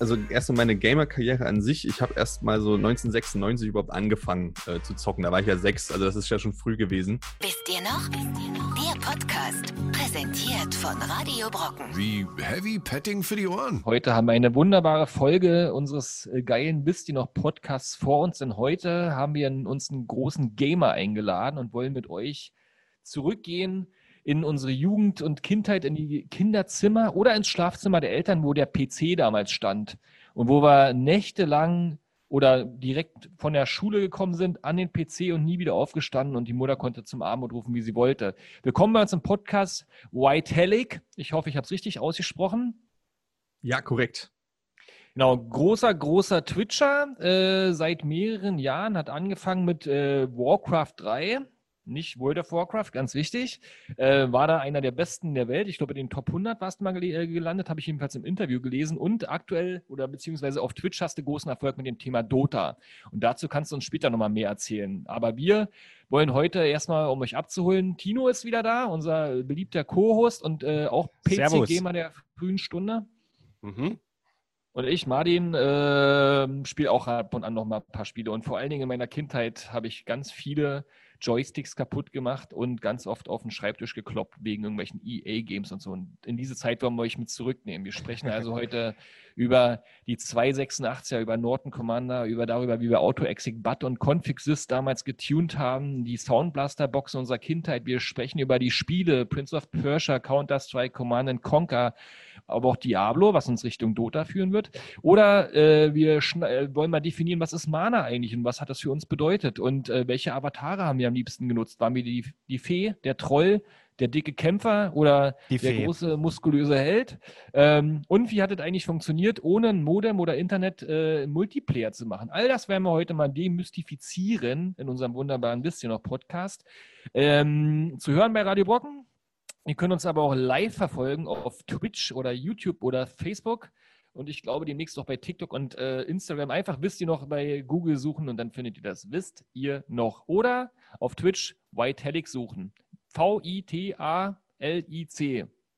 also erst meine Gamer-Karriere an sich. Ich habe erst mal so 1996 überhaupt angefangen äh, zu zocken. Da war ich ja sechs, also das ist ja schon früh gewesen. Wisst ihr noch? Wisst ihr noch? Der Podcast, präsentiert von Radio Brocken. Wie Heavy Petting für die Ohren. Heute haben wir eine wunderbare Folge unseres äh, geilen Wisst ihr noch Podcasts vor uns, denn heute haben wir uns einen großen Gamer eingeladen und wollen mit euch zurückgehen in unsere Jugend und Kindheit, in die Kinderzimmer oder ins Schlafzimmer der Eltern, wo der PC damals stand und wo wir nächtelang oder direkt von der Schule gekommen sind an den PC und nie wieder aufgestanden und die Mutter konnte zum Abend rufen, wie sie wollte. Willkommen bei uns im Podcast Whitehelic. Ich hoffe, ich habe es richtig ausgesprochen. Ja, korrekt. Genau, großer, großer Twitcher äh, seit mehreren Jahren, hat angefangen mit äh, Warcraft 3 nicht World of Warcraft, ganz wichtig. Äh, war da einer der besten der Welt. Ich glaube, in den Top 100 warst du mal äh, gelandet, habe ich jedenfalls im Interview gelesen. Und aktuell oder beziehungsweise auf Twitch hast du großen Erfolg mit dem Thema Dota. Und dazu kannst du uns später nochmal mehr erzählen. Aber wir wollen heute erstmal, um euch abzuholen, Tino ist wieder da, unser beliebter Co-Host und äh, auch PC-Gamer der frühen Stunde. Mhm. Und ich, Martin, äh, spiele auch ab und an noch mal ein paar Spiele. Und vor allen Dingen in meiner Kindheit habe ich ganz viele Joysticks kaputt gemacht und ganz oft auf den Schreibtisch gekloppt wegen irgendwelchen EA-Games und so. Und in diese Zeit wollen wir euch mit zurücknehmen. Wir sprechen also heute über die 286er, über Norton Commander, über darüber, wie wir Auto-Exec, BUT und Config-Sys damals getuned haben, die Soundblaster-Boxen unserer Kindheit. Wir sprechen über die Spiele, Prince of Persia, Counter-Strike, Command Conquer, aber auch Diablo, was uns Richtung Dota führen wird. Oder äh, wir äh, wollen mal definieren, was ist Mana eigentlich und was hat das für uns bedeutet und äh, welche Avatare haben wir am liebsten genutzt? Waren wir die, die Fee, der Troll, der dicke Kämpfer oder die der große muskulöse Held? Ähm, und wie hat es eigentlich funktioniert, ohne ein Modem oder Internet äh, Multiplayer zu machen? All das werden wir heute mal demystifizieren in unserem wunderbaren Bisschen noch Podcast. Ähm, zu hören bei Radio Brocken Ihr könnt uns aber auch live verfolgen auf Twitch oder YouTube oder Facebook. Und ich glaube demnächst auch bei TikTok und äh, Instagram. Einfach wisst ihr noch bei Google suchen und dann findet ihr das. Wisst ihr noch. Oder auf Twitch Whitehelic suchen. V-I-T-A-L-I-C.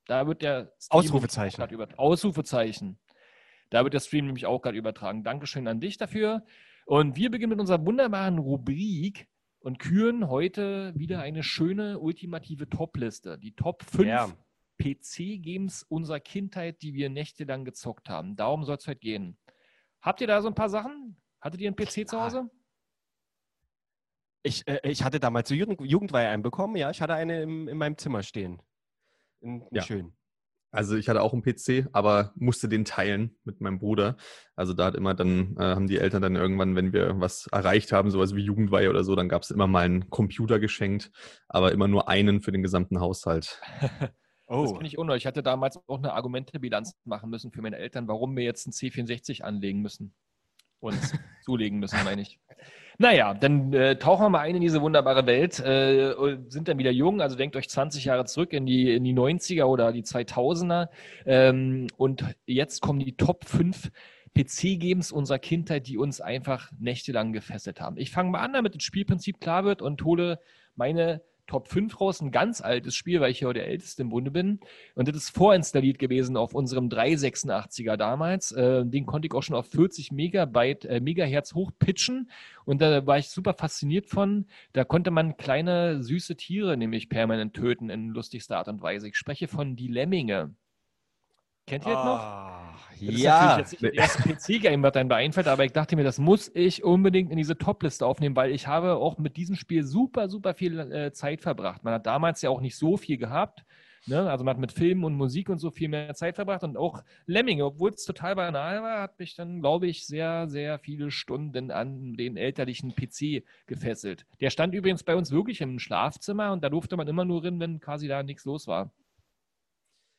Da wird der Stream Ausrufezeichen. Ausrufezeichen. Da wird der Stream nämlich auch gerade übertragen. Dankeschön an dich dafür. Und wir beginnen mit unserer wunderbaren Rubrik und küren heute wieder eine schöne ultimative Top-Liste. Die Top 5 ja. PC-Games unserer Kindheit, die wir nächtelang gezockt haben. Darum soll es heute gehen. Habt ihr da so ein paar Sachen? Hattet ihr einen PC zu Hause? Ich, äh, ich hatte damals zur Jugend Jugendweihe einen bekommen, ja. Ich hatte eine im, in meinem Zimmer stehen. In, in ja. Schön. Also ich hatte auch einen PC, aber musste den teilen mit meinem Bruder. Also da hat immer dann, äh, haben die Eltern dann irgendwann, wenn wir was erreicht haben, sowas wie Jugendweihe oder so, dann gab es immer mal einen Computer geschenkt, aber immer nur einen für den gesamten Haushalt. oh. Das finde ich unnötig. Ich hatte damals auch eine Argumentebilanz machen müssen für meine Eltern, warum wir jetzt einen C64 anlegen müssen. Und zulegen müssen, meine ich. Naja, dann äh, tauchen wir mal ein in diese wunderbare Welt, äh, sind dann wieder jung, also denkt euch 20 Jahre zurück in die, in die 90er oder die 2000er ähm, und jetzt kommen die Top 5 PC-Games unserer Kindheit, die uns einfach nächtelang gefesselt haben. Ich fange mal an, damit das Spielprinzip klar wird und hole meine Top 5 raus, ein ganz altes Spiel, weil ich ja der Älteste im Bunde bin. Und das ist vorinstalliert gewesen auf unserem 386er damals. Äh, den konnte ich auch schon auf 40 Megabyte, äh, Megahertz hochpitchen. Und da war ich super fasziniert von. Da konnte man kleine, süße Tiere nämlich permanent töten in lustigster Art und Weise. Ich spreche von die Lemminge. Kennt ihr das noch? Ah, das ja. ist natürlich jetzt nicht das PC-Game, was dann beeinfällt, aber ich dachte mir, das muss ich unbedingt in diese Top-Liste aufnehmen, weil ich habe auch mit diesem Spiel super, super viel äh, Zeit verbracht. Man hat damals ja auch nicht so viel gehabt. Ne? Also man hat mit Filmen und Musik und so viel mehr Zeit verbracht und auch Lemminge, obwohl es total banal war, hat mich dann, glaube ich, sehr, sehr viele Stunden an den elterlichen PC gefesselt. Der stand übrigens bei uns wirklich im Schlafzimmer und da durfte man immer nur rein, wenn quasi da nichts los war.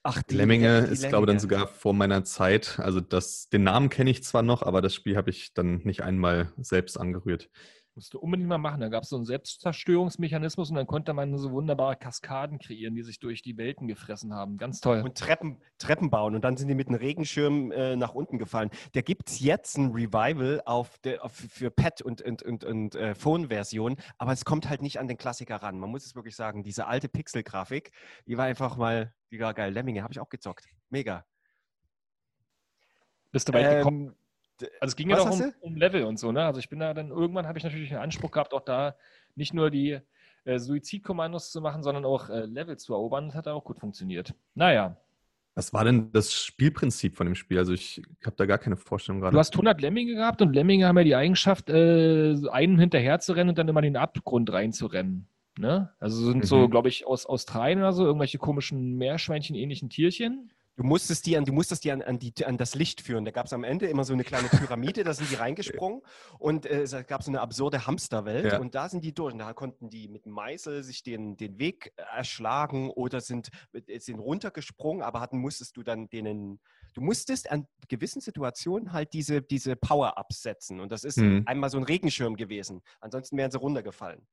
Ach, die, Lemminge die ist, Lemminge. glaube ich, dann sogar vor meiner Zeit. Also das, den Namen kenne ich zwar noch, aber das Spiel habe ich dann nicht einmal selbst angerührt. Musste unbedingt mal machen. Da gab es so einen Selbstzerstörungsmechanismus und dann konnte man so wunderbare Kaskaden kreieren, die sich durch die Welten gefressen haben. Ganz toll. Und Treppen, Treppen bauen und dann sind die mit einem Regenschirm äh, nach unten gefallen. Da gibt es jetzt ein Revival auf der, auf, für Pad und, und, und, und äh, Phone-Version, aber es kommt halt nicht an den Klassiker ran. Man muss es wirklich sagen, diese alte Pixel-Grafik, die war einfach mal, die war geil. Lemminge habe ich auch gezockt. Mega. Bist du weit gekommen? Ähm, d- Also es ging ja noch hast um, um Level und so, ne? Also ich bin da dann, irgendwann habe ich natürlich einen Anspruch gehabt, auch da nicht nur die äh, Suizidkommandos zu machen, sondern auch äh, Level zu erobern. Das hat auch gut funktioniert. Naja, Was war denn das Spielprinzip von dem Spiel? Also ich habe da gar keine Vorstellung gerade. du hast 100 Lemminge gehabt und Lemminge haben ja die Eigenschaft, äh, so einen hinterher zu rennen und dann immer in den Abgrund reinzurennen. Ne? Also sind so, Mhm. glaube ich, aus Australien oder so, irgendwelche komischen Meerschweinchen-ähnlichen Tierchen. Du musstest die an, du musstest die an, an, die, an das Licht führen. Da gab es am Ende immer so eine kleine Pyramide, da sind die reingesprungen und äh, es gab so eine absurde Hamsterwelt Ja. und da sind die durch. Und da konnten die mit Meißel sich den, den Weg erschlagen oder sind, äh, sind runtergesprungen, aber hatten, musstest du dann denen, du musstest an gewissen Situationen halt diese, diese Power-Ups setzen. Und das ist Mhm. einmal so ein Regenschirm gewesen. Ansonsten wären sie runtergefallen.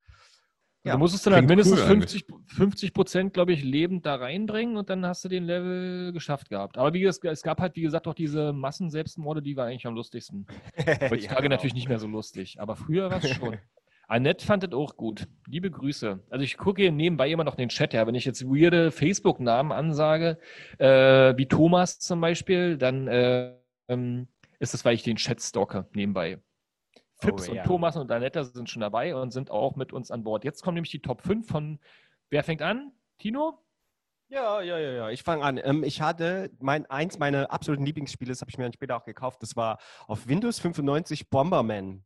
Ja, du musstest dann halt mindestens cool 50, 50 Prozent, glaube ich, lebend da reinbringen und dann hast du den Level geschafft gehabt. Aber wie gesagt, es gab halt, wie gesagt, auch diese Massenselbstmorde, die war eigentlich am lustigsten. Heutzutage Ja, genau. natürlich nicht mehr so lustig, aber früher war es schon. Annette fand es auch gut. Liebe Grüße. Also ich gucke hier nebenbei immer noch in den Chat, ja. Wenn ich jetzt weirde Facebook-Namen ansage, äh, wie Thomas zum Beispiel, dann äh, ist das, weil ich den Chat stalke nebenbei. Fips Oh, und ja. Thomas und Annette sind schon dabei und sind auch mit uns an Bord. Jetzt kommen nämlich die Top 5 von, wer fängt an? Tino? Ja, ja, ja, ja. Ich fange an. Ähm, ich hatte mein, eins meiner absoluten Lieblingsspiele, das habe ich mir dann später auch gekauft. Das war auf Windows 95 Bomberman.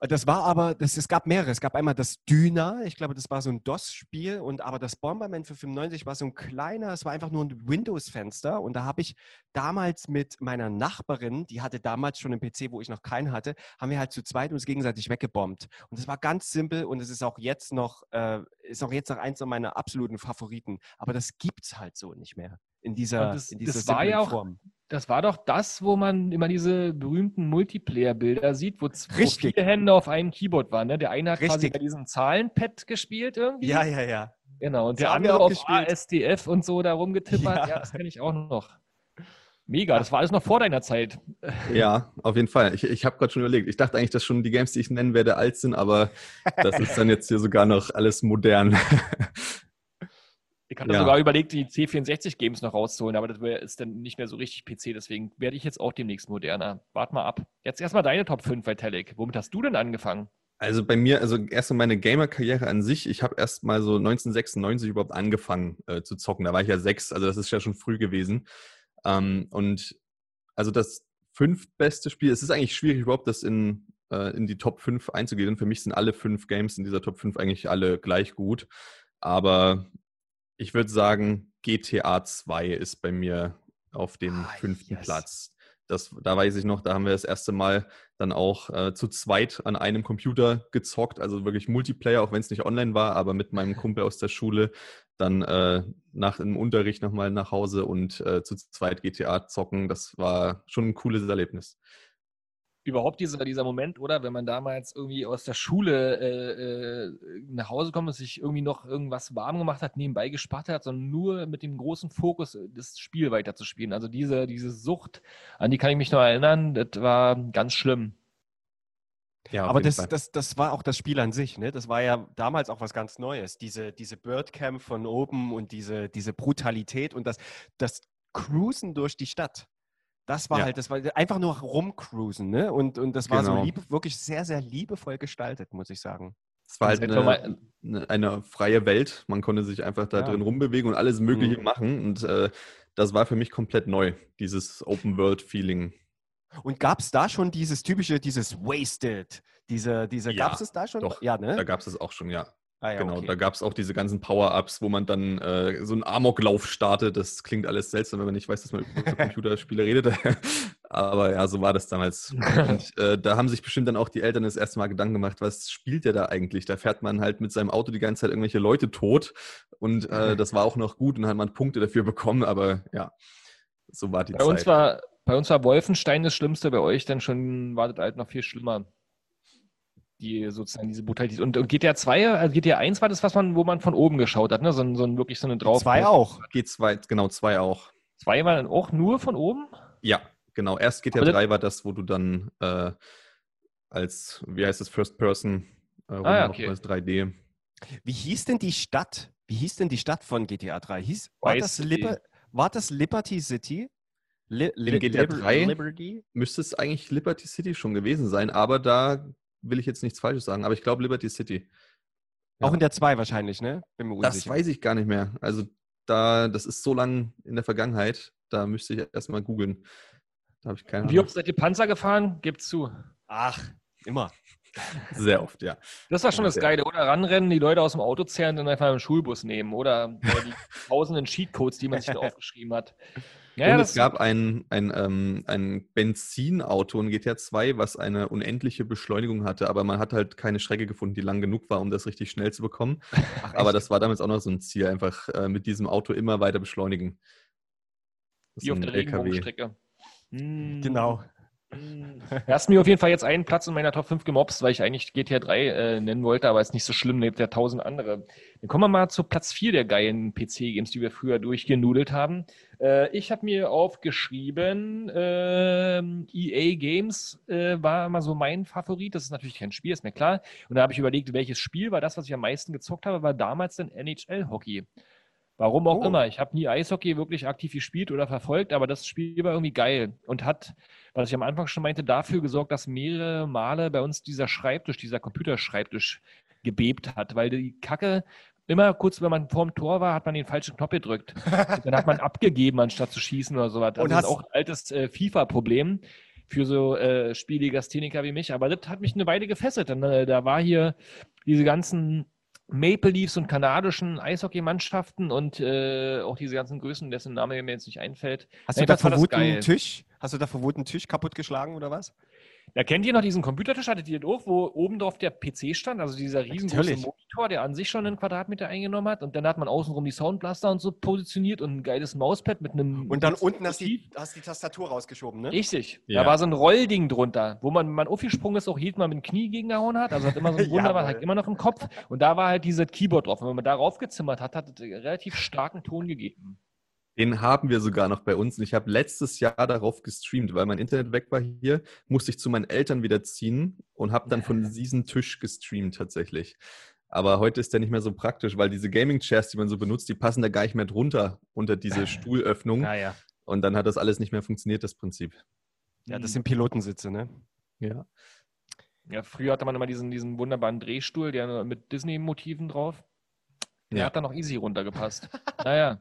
Das war aber, das, es gab mehrere. Es gab einmal das Dyna, ich glaube, das war so ein DOS-Spiel, und aber das Bomberman für 95 war so ein kleiner, es war einfach nur ein Windows-Fenster. Und da habe ich damals mit meiner Nachbarin, die hatte damals schon einen PC, wo ich noch keinen hatte, haben wir halt zu zweit uns gegenseitig weggebombt. Und es war ganz simpel und es ist auch jetzt noch, äh, ist auch jetzt noch eins meiner absoluten Favoriten. Aber das gibt's halt so nicht mehr in dieser, das- in dieser das war ja auch- Form. Das war doch das, wo man immer diese berühmten Multiplayer-Bilder sieht, wo, z- wo Richtig. viele Hände auf einem Keyboard waren. Ne? Der eine hat quasi Richtig. bei diesem Zahlenpad gespielt irgendwie. Ja, ja, ja. Genau. Und Das der andere auf gespielt. ASDF und so da rumgetippert. Ja, Ja. das kenne ich auch noch. Mega, das war alles noch vor deiner Zeit. Ja, auf jeden Fall. Ich, ich habe gerade schon überlegt. Ich dachte eigentlich, dass schon die Games, die ich nennen werde, alt sind, aber das ist dann jetzt hier sogar noch alles modern. Ich hatte Ja. sogar überlegt, die C64-Games noch rauszuholen, aber das ist dann nicht mehr so richtig PC, deswegen werde ich jetzt auch demnächst moderner. Wart mal ab. Jetzt erstmal deine Top 5, Vitalik. Womit hast du denn angefangen? Also bei mir, also erst meine Gamer-Karriere an sich. Ich habe erst mal so 1996 überhaupt angefangen äh, zu zocken. Da war ich ja sechs, also das ist ja schon früh gewesen. Ähm, und also das fünftbeste Spiel, es ist eigentlich schwierig überhaupt, das in, äh, in die Top 5 einzugehen. Denn Für mich sind alle fünf Games in dieser Top 5 eigentlich alle gleich gut. Aber ich würde sagen, GTA 2 ist bei mir auf dem Ah, fünften yes. Platz. Das, da weiß ich noch, da haben wir das erste Mal dann auch äh, zu zweit an einem Computer gezockt, also wirklich Multiplayer, auch wenn es nicht online war, aber mit meinem Kumpel aus der Schule dann äh, nach dem Unterricht nochmal nach Hause und äh, zu zweit GTA zocken. Das war schon ein cooles Erlebnis. Überhaupt dieser, dieser Moment, oder? Wenn man damals irgendwie aus der Schule äh, äh, nach Hause kommt und sich irgendwie noch irgendwas warm gemacht hat, nebenbei gespart hat, sondern nur mit dem großen Fokus, äh, das Spiel weiterzuspielen. Also diese, diese Sucht, an die kann ich mich noch erinnern, das war ganz schlimm. Ja, Aber das, das, das war auch das Spiel an sich, ne? Das war ja damals auch was ganz Neues. Diese, diese Birdcam von oben und diese, diese Brutalität und das, das Cruisen durch die Stadt. Das war Ja. halt, das war einfach nur rumcruisen, ne? Und, und das war so Genau. liebe, wirklich sehr, sehr liebevoll gestaltet, muss ich sagen. Es war halt eine, eine, eine freie Welt. Man konnte sich einfach da Ja. drin rumbewegen und alles Mögliche Mhm. machen. Und äh, das war für mich komplett neu, dieses Open-World-Feeling. Und gab es da schon dieses typische, dieses Wasted? Diese, diese, Ja, gab es es da schon? doch. Ja, ne? Da gab es es auch schon, ja. Ah, ja, genau, okay. da gab es auch diese ganzen Power-Ups, wo man dann äh, so einen Amoklauf startet. Das klingt alles seltsam, wenn man nicht weiß, dass man über Computerspiele redet. Aber ja, so war das damals. Und äh, da haben sich bestimmt dann auch die Eltern das erste Mal Gedanken gemacht, was spielt der da eigentlich? Da fährt man halt mit seinem Auto die ganze Zeit irgendwelche Leute tot. Und äh, das war auch noch gut und hat man Punkte dafür bekommen. Aber ja, so war die Bei Zeit. uns, war, bei uns war Wolfenstein das Schlimmste, bei euch dann schon war das halt noch viel schlimmer. Die sozusagen diese Brutalität. Und, und GTA 2, also GTA 1 war das, was man, wo man von oben geschaut hat, ne? So, ein- so ein, wirklich so eine drauf. Zwei auch. G2, genau, zwei auch. 2 war dann auch nur von oben? Ja, genau. Erst GTA Aber das- 3 war das, wo du dann äh, als, wie heißt es, First Person äh, Ah, ja, okay. als 3D. Wie hieß denn die Stadt? Wie hieß denn die Stadt von GTA 3? Hieß, war, das. Liber, war das Liberty City? Li In GTA Liber- 3? Liberty? Müsste es eigentlich Liberty City schon gewesen sein, aber da will ich jetzt nichts Falsches sagen, aber ich glaube Liberty City. Auch Ja. in der 2 wahrscheinlich, ne? Bin mir Das weiß ich gar nicht mehr. Also da, das ist so lang in der Vergangenheit, da müsste ich erstmal googeln. Da habe ich keine Wie Ahnung. oft seid ihr Panzer gefahren? Gibt's zu. Ach, immer. Sehr oft, ja. Das war schon das. Geile. Oder ranrennen, die Leute aus dem Auto zerren und dann einfach einen Schulbus nehmen. Oder die tausenden Cheatcodes, die man sich da aufgeschrieben hat. Ja, und es gab ein, ein, ähm, ein Benzinauto in GTA 2, was eine unendliche Beschleunigung hatte, aber man hat halt keine Strecke gefunden, die lang genug war, um das richtig schnell zu bekommen. Ach, Aber das war damals auch noch so ein Ziel, einfach äh, mit diesem Auto immer weiter beschleunigen. Das wie auf der LKW. Regenbogenstrecke. Hm. Genau. Du hast mir auf jeden Fall jetzt einen Platz in meiner Top 5 gemobst, weil ich eigentlich GTA 3 äh, nennen wollte, aber ist nicht so schlimm, gibt ja tausend andere. Dann kommen wir mal zu Platz 4 der geilen PC-Games, die wir früher durchgenudelt haben. Äh, ich habe mir aufgeschrieben, ähm, EA Games äh, war immer so mein Favorit. Das ist natürlich kein Spiel, ist mir klar. Und da habe ich überlegt, welches Spiel war das, was ich am meisten gezockt habe, war damals dann NHL-Hockey. Warum auch Oh. immer. Ich habe nie Eishockey wirklich aktiv gespielt oder verfolgt, aber das Spiel war irgendwie geil und hat, was ich am Anfang schon meinte, dafür gesorgt, dass mehrere Male bei uns dieser Schreibtisch, dieser Computerschreibtisch gebebt hat, weil die Kacke immer kurz, wenn man vorm Tor war, hat man den falschen Knopf gedrückt. Und dann hat man abgegeben, anstatt zu schießen oder sowas. Und Also das hast- ist auch ein altes äh, FIFA-Problem für so äh, Spiellegastheniker wie mich. Aber das hat mich eine Weile gefesselt. Dann, äh, da war hier diese ganzen Maple Leafs und kanadischen Eishockeymannschaften und äh, auch diese ganzen Größen, dessen Name mir jetzt nicht einfällt. Hast du da das war das verwut geil. einen Tisch? Hast du da verwut einen Tisch kaputtgeschlagen oder was? Ja, kennt ihr noch diesen Computertisch? Hattet ihr den auch, wo oben drauf der PC stand? Also dieser riesengroße. Monitor, der an sich schon einen Quadratmeter eingenommen hat. Und dann hat man außenrum die Soundblaster und so positioniert und ein geiles Mauspad mit einem. Und dann unten hast du die, hast die Tastatur rausgeschoben, ne? Richtig. Ja. Da war so ein Rollding drunter, wo man, wenn man aufgesprungen ist, auch jedes Mal mit dem Knie gegengehauen hat. Also hat immer so ein Wunder, Jawohl. halt immer noch im Kopf. Und da war halt dieses Keyboard drauf. Und wenn man darauf gezimmert hat, hat es relativ starken Ton gegeben. Den haben wir sogar noch bei uns. Und ich habe letztes Jahr darauf gestreamt, weil mein Internet weg war hier, musste ich zu meinen Eltern wieder ziehen und habe dann von diesem Tisch gestreamt tatsächlich. Aber heute ist der nicht mehr so praktisch, weil diese Gaming-Chairs, die man so benutzt, die passen da gar nicht mehr drunter unter diese Stuhlöffnung. Naja. Und dann hat das alles nicht mehr funktioniert, das Prinzip. Ja, das sind Pilotensitze, ne? Ja. Ja, früher hatte man immer diesen, diesen wunderbaren Drehstuhl, der mit Disney-Motiven drauf. Der Ja. hat da noch easy runtergepasst. naja.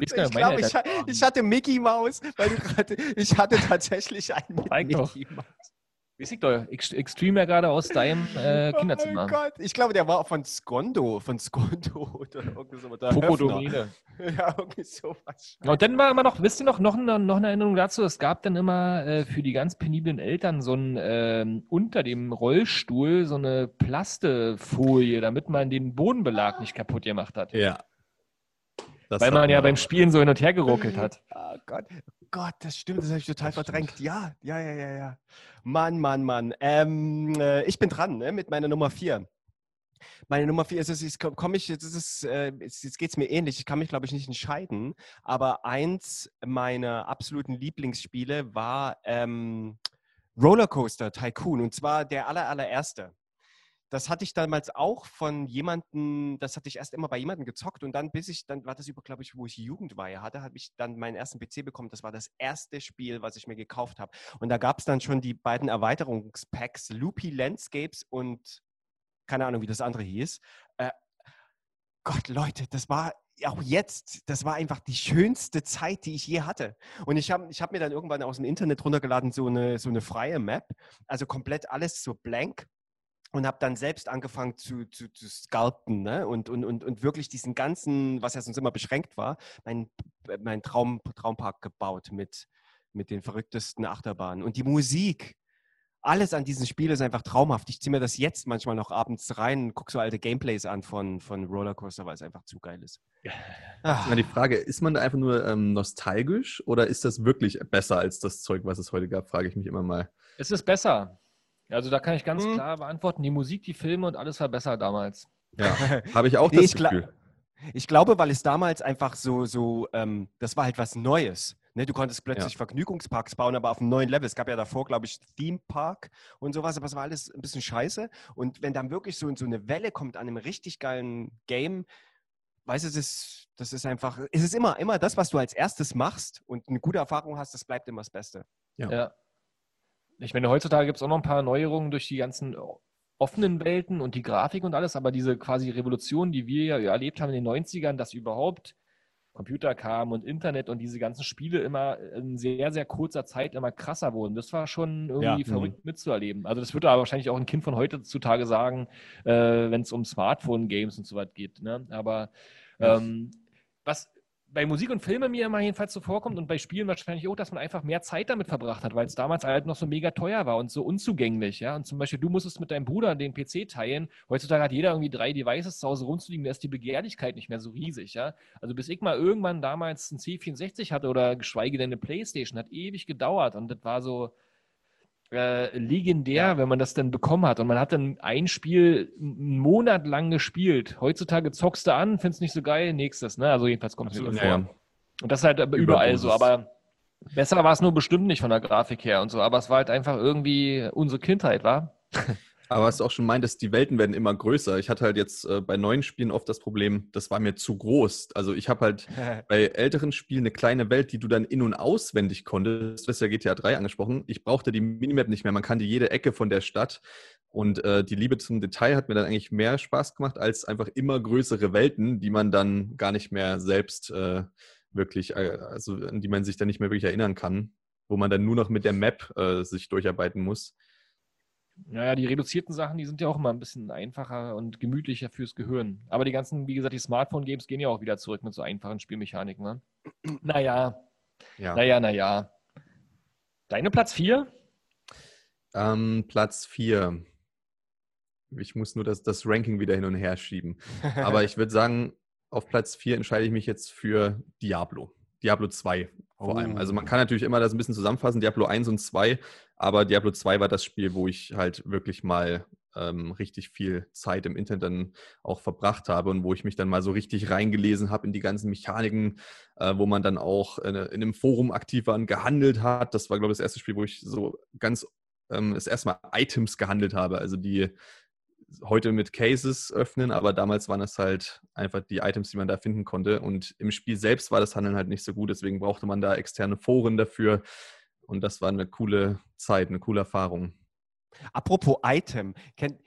Ich glaube, ich, ich hatte Mickey Maus, weil du gerade, ich hatte tatsächlich einen Zeig doch. Mickey Maus. Weiß ich doch, ich, ich streame ja gerade aus deinem äh, Oh Kinderzimmer. mein Gott, ich glaube, der war von Skondo, von Skondo oder irgendwie so. Pokodomine. Ja, irgendwie sowas. Und dann war immer noch, wisst ihr noch, noch, eine- noch eine Erinnerung dazu, es gab dann immer äh, für die ganz peniblen Eltern so ein ähm, unter dem Rollstuhl so eine Plastefolie, damit man den Bodenbelag nicht kaputt gemacht hat. Ja. Das Weil man ja beim Spielen so hin und her geruckelt hat. Oh Gott, Gott, das stimmt, das habe ich total verdrängt. Ja, ja, ja, ja, ja. Mann, Mann, Mann. Ähm, äh, ich bin dran, ne, mit meiner Nummer vier. Meine Nummer vier ist, es ist, komme ich, jetzt ist äh, jetzt jetzt geht es mir ähnlich. Ich kann mich, glaube ich, nicht entscheiden. Aber eins meiner absoluten Lieblingsspiele war ähm, Rollercoaster Tycoon. Und zwar der aller, allererste. Das hatte ich damals auch von jemandem, das hatte ich erst immer bei jemandem gezockt und dann, bis ich, dann war das über, glaube ich, wo ich Jugendweihe hatte, habe ich dann meinen ersten PC bekommen. Das war das erste Spiel, was ich mir gekauft habe. Und da gab es dann schon die beiden Erweiterungspacks, Loopy Landscapes und keine Ahnung, wie das andere hieß. Äh, Gott, Leute, das war auch jetzt, das war einfach die schönste Zeit, die ich je hatte. Und ich habe ich hab mir dann irgendwann aus dem Internet runtergeladen, so eine, so eine freie Map, also komplett alles so blank und habe dann selbst angefangen zu, zu, zu sculpten ne? und, und, und, und wirklich diesen ganzen, was ja sonst immer beschränkt war, mein, mein Traum, Traumpark gebaut mit, mit den verrücktesten Achterbahnen. Und die Musik, alles an diesem Spiel ist einfach traumhaft. Ich ziehe mir das jetzt manchmal noch abends rein und gucke so alte Gameplays an von, von Rollercoaster, weil es einfach zu geil ist. Ah, Immer die Frage, ist man da einfach nur ähm, nostalgisch oder ist das wirklich besser als das Zeug, was es heute gab, frage ich mich immer mal. Es ist besser. Also da kann ich ganz Hm. klar beantworten, die Musik, die Filme und alles war besser damals. Ja, habe ich auch Nee, das ich, Gefühl. ich glaube, weil es damals einfach so, so ähm, das war halt was Neues. Ne, du konntest plötzlich Vergnügungsparks bauen, aber auf einem neuen Level. Es gab ja davor, glaube ich, Theme Park und sowas, aber es war alles ein bisschen scheiße. Und wenn dann wirklich so, so eine Welle kommt an einem richtig geilen Game, weißt du, das ist, das ist einfach, es ist immer, immer das, was du als erstes machst und eine gute Erfahrung hast, das bleibt immer das Beste. Ja. Ja. Ich meine, heutzutage gibt es auch noch ein paar Neuerungen durch die ganzen offenen Welten und die Grafik und alles, aber diese quasi Revolution, die wir ja erlebt haben in den 90ern, dass überhaupt Computer kamen und Internet und diese ganzen Spiele immer in sehr, sehr kurzer Zeit immer krasser wurden. Das war schon irgendwie Ja. verrückt mitzuerleben. Also das würde aber wahrscheinlich auch ein Kind von heutzutage sagen, äh, wenn es um Smartphone-Games und so was geht. Ne? Aber ähm, was bei Musik und Filmen mir immer jedenfalls so vorkommt und bei Spielen wahrscheinlich auch, dass man einfach mehr Zeit damit verbracht hat, weil es damals halt noch so mega teuer war und so unzugänglich, ja. Und zum Beispiel, du musstest mit deinem Bruder den PC teilen. Heutzutage hat jeder irgendwie drei Devices zu Hause rumzuliegen, da ist die Begehrlichkeit nicht mehr so riesig, ja. Also bis ich mal irgendwann damals ein C64 hatte oder geschweige denn eine Playstation, hat ewig gedauert und das war so, äh, legendär, wenn man das dann bekommen hat. Und man hat dann ein Spiel einen Monat lang gespielt. Heutzutage zockst du an, findest nicht so geil, nächstes, ne? Also jedenfalls kommt es mir vor. Ja, ja. Und das ist halt aber überall so, aber besser war es nur bestimmt nicht von der Grafik her und so. Aber es war halt einfach irgendwie unsere Kindheit, war. Aber was du auch schon meintest, die Welten werden immer größer. Ich hatte halt jetzt äh, bei neuen Spielen oft das Problem, das war mir zu groß. Also ich habe halt bei älteren Spielen eine kleine Welt, die du dann in- und auswendig konntest. Du hast ja GTA 3 angesprochen. Ich brauchte die Minimap nicht mehr. Man kannte jede Ecke von der Stadt. Und äh, die Liebe zum Detail hat mir dann eigentlich mehr Spaß gemacht als einfach immer größere Welten, die man dann gar nicht mehr selbst äh, wirklich, äh, also an die man sich dann nicht mehr wirklich erinnern kann, wo man dann nur noch mit der Map äh, sich durcharbeiten muss. Naja, die reduzierten Sachen, die sind ja auch immer ein bisschen einfacher und gemütlicher fürs Gehirn. Aber die ganzen, wie gesagt, die Smartphone-Games gehen ja auch wieder zurück mit so einfachen Spielmechaniken, ne? Naja, Ja. naja, naja. Deine Platz 4? Ähm, Platz 4. Ich muss nur das, das Ranking wieder hin und her schieben. Aber ich würde sagen, auf Platz 4 entscheide ich mich jetzt für Diablo. Diablo 2 vor allem. Also man Oh. kann natürlich immer das ein bisschen zusammenfassen, Diablo 1 und 2, aber Diablo 2 war das Spiel, wo ich halt wirklich mal ähm, richtig viel Zeit im Internet dann auch verbracht habe und wo ich mich dann mal so richtig reingelesen habe in die ganzen Mechaniken, äh, wo man dann auch in, in einem Forum aktiv war und gehandelt hat. Das war, glaube ich, das erste Spiel, wo ich so ganz ähm, das erste Mal Items gehandelt habe. Also die heute mit Cases öffnen, aber damals waren es halt einfach die Items, die man da finden konnte. Und im Spiel selbst war das Handeln halt nicht so gut, deswegen brauchte man da externe Foren dafür. Und das war eine coole Zeit, eine coole Erfahrung. Apropos Item, kennt,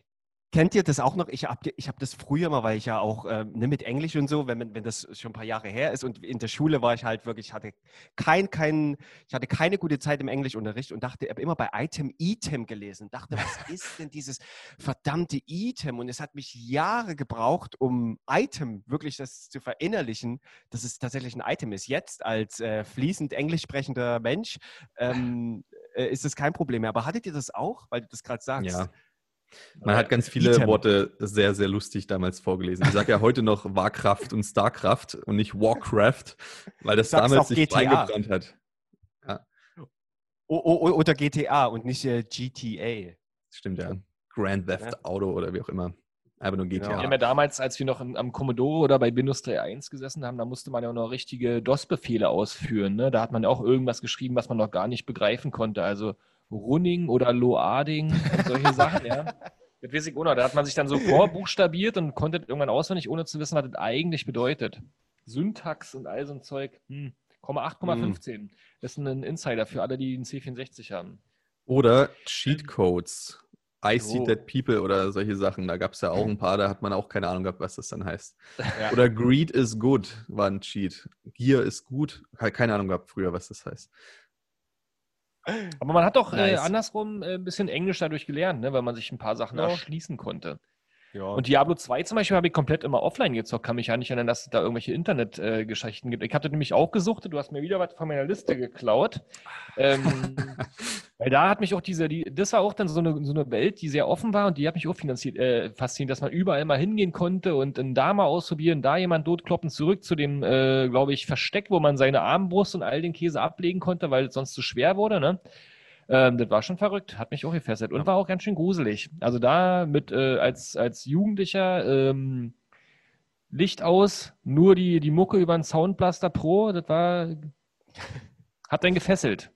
kennt ihr das auch noch? Ich habe ich hab das früher mal, weil ich ja auch ähm, ne, mit Englisch und so, wenn, wenn das schon ein paar Jahre her ist und in der Schule war ich halt wirklich, hatte kein, kein, ich hatte keine gute Zeit im Englischunterricht und dachte, habe immer bei Item Item gelesen und dachte, was ist denn dieses verdammte Item? Und es hat mich Jahre gebraucht, um Item wirklich das zu verinnerlichen, dass es tatsächlich ein Item ist. Jetzt als äh, fließend englisch sprechender Mensch ähm, äh, ist das kein Problem mehr. Aber hattet ihr das auch, weil du das gerade sagst? Ja. Man hat ganz viele Item. Worte sehr, sehr lustig damals vorgelesen. Ich sage ja heute noch Warcraft und Starcraft und nicht Warcraft, weil das damals sich GTA. eingebrannt hat. O oder GTA und nicht äh, GTA. Stimmt ja. Grand Theft Ja. Auto oder wie auch immer. Einfach nur GTA. Wir haben ja damals, als wir noch in, am Commodore oder bei Windows 3.1 gesessen haben, da musste man ja auch noch richtige DOS-Befehle ausführen. Ne? Da hat man ja auch irgendwas geschrieben, was man noch gar nicht begreifen konnte. Also Running oder Loading und solche Sachen, ja. Das weiß ich auch noch. Da hat man sich dann so vorbuchstabiert und konnte irgendwann auswendig, ohne zu wissen, was das eigentlich bedeutet. Syntax und all so ein Zeug. Hm. Komma 8,15. Das ist ein Insider für alle, die einen C64 haben. Oder Cheatcodes. I see Oh. dead people oder solche Sachen. Da gab es ja auch ein paar, da hat man auch keine Ahnung gehabt, was das dann heißt. Ja. Oder Greed is good war ein Cheat. Gier ist gut. Ke- Keine Ahnung gehabt früher, was das heißt. Aber man hat doch äh, Nice. andersrum äh, ein bisschen Englisch dadurch gelernt, ne? weil man sich ein paar Sachen Ja. erschließen konnte. Ja. Und Diablo 2 zum Beispiel habe ich komplett immer offline gezockt. Kann mich ja nicht erinnern, dass es da irgendwelche Internet-Geschichten gibt. Ich hatte nämlich auch gesucht, du hast mir wieder was von meiner Liste geklaut. ähm, weil da hat mich auch diese, die, das war auch dann so eine, so eine Welt, die sehr offen war und die hat mich auch finanziert, äh, fasziniert, dass man überall mal hingehen konnte und dann da mal ausprobieren, da jemand totkloppen, zurück zu dem, äh, glaube ich, Versteck, wo man seine Armbrust und all den Käse ablegen konnte, weil es sonst zu schwer wurde, ne? Ähm, das war schon verrückt, hat mich auch gefesselt und war auch ganz schön gruselig. Also da mit äh, als, als Jugendlicher ähm, Licht aus, nur die, die Mucke über einen Soundblaster Pro, das war hat dann gefesselt.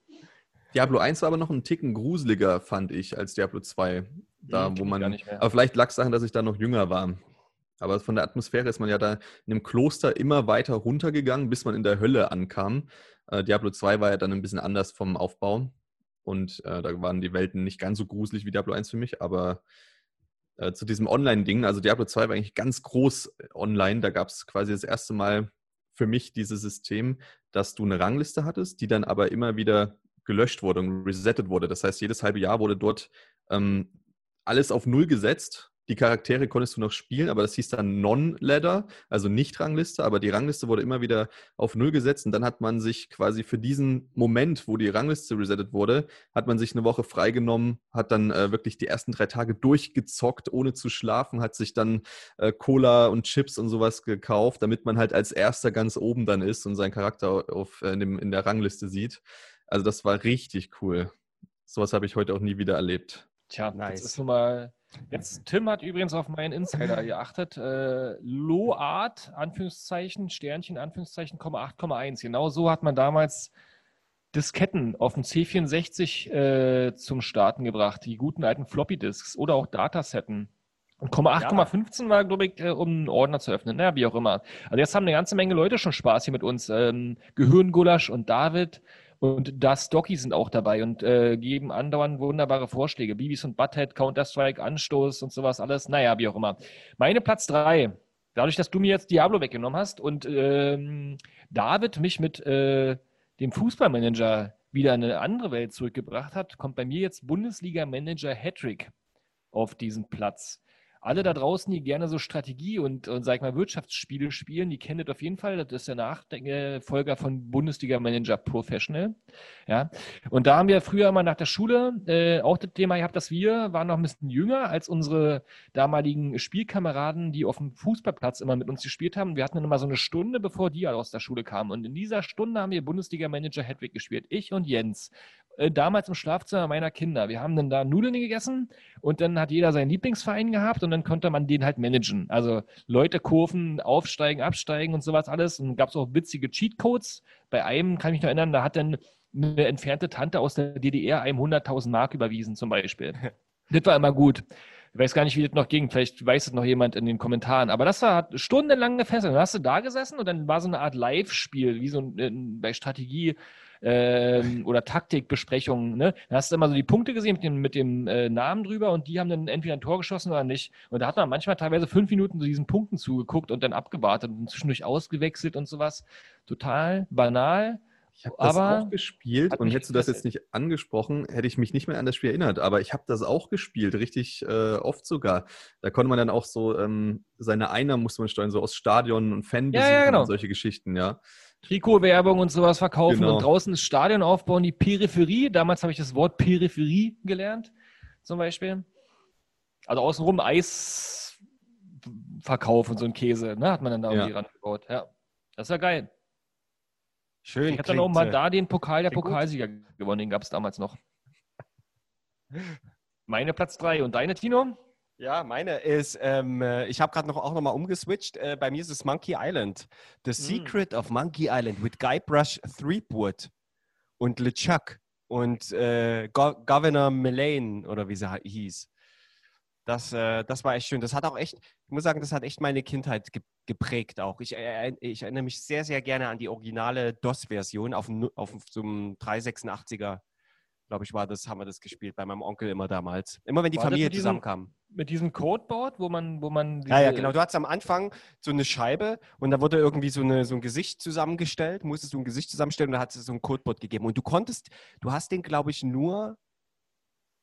Diablo 1 war aber noch einen Ticken gruseliger, fand ich, als Diablo 2. Da, Hm, wo man. Aber vielleicht lag es daran, dass ich da noch jünger war. Aber von der Atmosphäre ist man ja da in einem Kloster immer weiter runtergegangen, bis man in der Hölle ankam. Äh, Diablo 2 war ja dann ein bisschen anders vom Aufbau. Und äh, da waren die Welten nicht ganz so gruselig wie Diablo 1 für mich, aber äh, zu diesem Online-Ding, also Diablo 2 war eigentlich ganz groß äh, online. Da gab es quasi das erste Mal für mich dieses System, dass du eine Rangliste hattest, die dann aber immer wieder gelöscht wurde und resettet wurde. Das heißt, jedes halbe Jahr wurde dort ähm, alles auf Null gesetzt die Charaktere konntest du noch spielen, aber das hieß dann Non-Ladder, also nicht Rangliste, aber die Rangliste wurde immer wieder auf Null gesetzt und dann hat man sich quasi für diesen Moment, wo die Rangliste resettet wurde, hat man sich eine Woche freigenommen, hat dann äh, wirklich die ersten drei Tage durchgezockt, ohne zu schlafen, hat sich dann äh, Cola und Chips und sowas gekauft, damit man halt als erster ganz oben dann ist und seinen Charakter auf, äh, in, dem, in der Rangliste sieht. Also das war richtig cool. Sowas habe ich heute auch nie wieder erlebt. Tja, nice. das ist nun mal Jetzt, Tim hat übrigens auf meinen Insider geachtet. Äh, Loart, Anführungszeichen, Sternchen, Anführungszeichen, 8,1. Genau so hat man damals Disketten auf dem C64 äh, zum Starten gebracht. Die guten alten Floppy-Disks oder auch Datasetten. Und 8,15 ja. war, glaube ich, äh, um einen Ordner zu öffnen. Naja, wie auch immer. Also jetzt haben eine ganze Menge Leute schon Spaß hier mit uns. Ähm, Gehirngulasch und David und Das Docky sind auch dabei und äh, geben andauernd wunderbare Vorschläge. Bibis und Butthead, Counter-Strike, Anstoß und sowas alles. Naja, wie auch immer. Meine Platz 3. Dadurch, dass du mir jetzt Diablo weggenommen hast und ähm, David mich mit äh, dem Fußballmanager wieder in eine andere Welt zurückgebracht hat, kommt bei mir jetzt Bundesliga-Manager Hattrick auf diesen Platz alle da draußen, die gerne so Strategie und, und sag ich mal, Wirtschaftsspiele spielen, die kennen das auf jeden Fall. Das ist der Nachfolger von Bundesliga Manager Professional. Ja. Und da haben wir früher mal nach der Schule äh, auch das Thema gehabt, dass wir waren noch ein bisschen jünger als unsere damaligen Spielkameraden, die auf dem Fußballplatz immer mit uns gespielt haben. Wir hatten dann immer so eine Stunde, bevor die aus der Schule kamen. Und in dieser Stunde haben wir Bundesliga Manager Hedwig gespielt. Ich und Jens. Äh, damals im Schlafzimmer meiner Kinder. Wir haben dann da Nudeln gegessen und dann hat jeder seinen Lieblingsverein gehabt und dann konnte man den halt managen. Also Leute kurven, aufsteigen, absteigen und sowas alles. Und gab es auch witzige Cheatcodes. Bei einem kann ich mich noch erinnern, da hat dann eine entfernte Tante aus der DDR einem 100.000 Mark überwiesen zum Beispiel. das war immer gut. Ich weiß gar nicht, wie das noch ging. Vielleicht weiß es noch jemand in den Kommentaren. Aber das war stundenlang gefesselt. Dann hast du da gesessen und dann war so eine Art Live-Spiel, wie so ein, bei Strategie ähm, oder Taktikbesprechungen. Ne? Da hast du immer so die Punkte gesehen mit dem, mit dem äh, Namen drüber und die haben dann entweder ein Tor geschossen oder nicht. Und da hat man manchmal teilweise fünf Minuten zu diesen Punkten zugeguckt und dann abgewartet und zwischendurch ausgewechselt und sowas. Total banal. Ich habe das auch gespielt und hättest du das jetzt nicht angesprochen, hätte ich mich nicht mehr an das Spiel erinnert. Aber ich habe das auch gespielt, richtig äh, oft sogar. Da konnte man dann auch so ähm, seine Einnahmen musste man steuern, so aus Stadion und Fanbesuchen ja, ja, genau. und solche Geschichten, ja. Trikotwerbung und sowas verkaufen genau. und draußen das Stadion aufbauen, die Peripherie. Damals habe ich das Wort Peripherie gelernt, zum Beispiel. Also außenrum Eis verkaufen, so ein Käse, ne, hat man dann da irgendwie ja. rangebaut. Ja, das ist ja geil. Schön. Ich habe dann auch mal da den Pokal der Pokalsieger gut. gewonnen, den gab es damals noch. Meine Platz 3 und deine, Tino? Ja, meine ist, ähm, äh, ich habe gerade noch auch nochmal umgeswitcht. Äh, bei mir ist es Monkey Island. The mm. Secret of Monkey Island with Guybrush Threepwood und LeChuck und äh, Go Governor Mullane oder wie sie hieß. Das, äh, das war echt schön. Das hat auch echt, ich muss sagen, das hat echt meine Kindheit ge geprägt auch. Ich, äh, ich, erinnere mich sehr, sehr gerne an die originale DOS-Version auf, auf so einem 386er glaube ich, war das, haben wir das gespielt bei meinem Onkel immer damals. Immer wenn die war Familie diesem, zusammenkam. Mit diesem Codeboard, wo man, wo man. Ja, ja, genau. Du hattest am Anfang so eine Scheibe und da wurde irgendwie so, eine, so ein Gesicht zusammengestellt, musstest du ein Gesicht zusammenstellen und da hat es so ein Codeboard gegeben. Und du konntest, du hast den, glaube ich, nur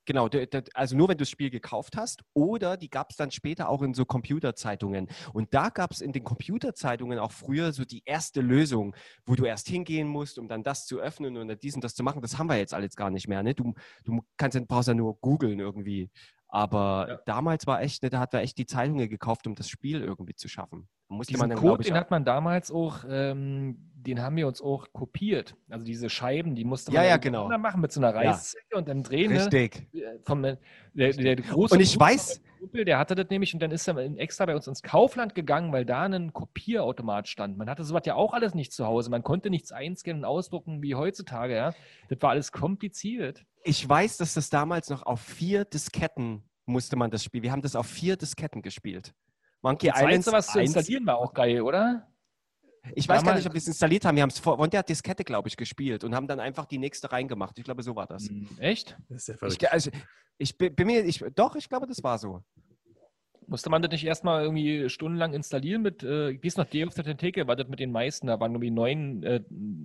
Genau, also nur wenn du das Spiel gekauft hast oder die gab es dann später auch in so Computerzeitungen. Und da gab es in den Computerzeitungen auch früher so die erste Lösung, wo du erst hingehen musst, um dann das zu öffnen und dies und das zu machen. Das haben wir jetzt alles gar nicht mehr. Ne? Du, du kannst, brauchst ja nur googeln irgendwie. Aber ja. damals war echt, ne, da hat er echt die Zeitungen gekauft, um das Spiel irgendwie zu schaffen. Musste Diesen man dann, Code, ich, den hat man damals auch, ähm, den haben wir uns auch kopiert. Also diese Scheiben, die musste man ja, ja, genau. machen mit so einer Reißzwecke ja. und dann drehen. Ne? Richtig. Vom, der, der, große und ich weiß, Kumpel, der hatte das nämlich und dann ist er extra bei uns ins Kaufland gegangen, weil da ein Kopierautomat stand. Man hatte sowas ja auch alles nicht zu Hause. Man konnte nichts einscannen und ausdrucken wie heutzutage. Ja? Das war alles kompliziert. Ich weiß, dass das damals noch auf vier Disketten musste man das spielen. Wir haben das auf vier Disketten gespielt. Monkey Das Island Einzige, was zu 1. installieren war auch geil, oder? Ich weiß gar Damals- nicht, ob wir es installiert haben. Wir haben es vor der Diskette, glaube ich, gespielt und haben dann einfach die nächste reingemacht. Ich glaube, so war das. Hm, Echt? Das ist ja Ich, verrückt. ge- also, ich bin mir, ich, doch, ich glaube, das war so. Musste man das nicht erstmal irgendwie stundenlang installieren mit, äh, wie ist noch Day of the Tentacle, war das mit den meisten, da waren irgendwie neun äh,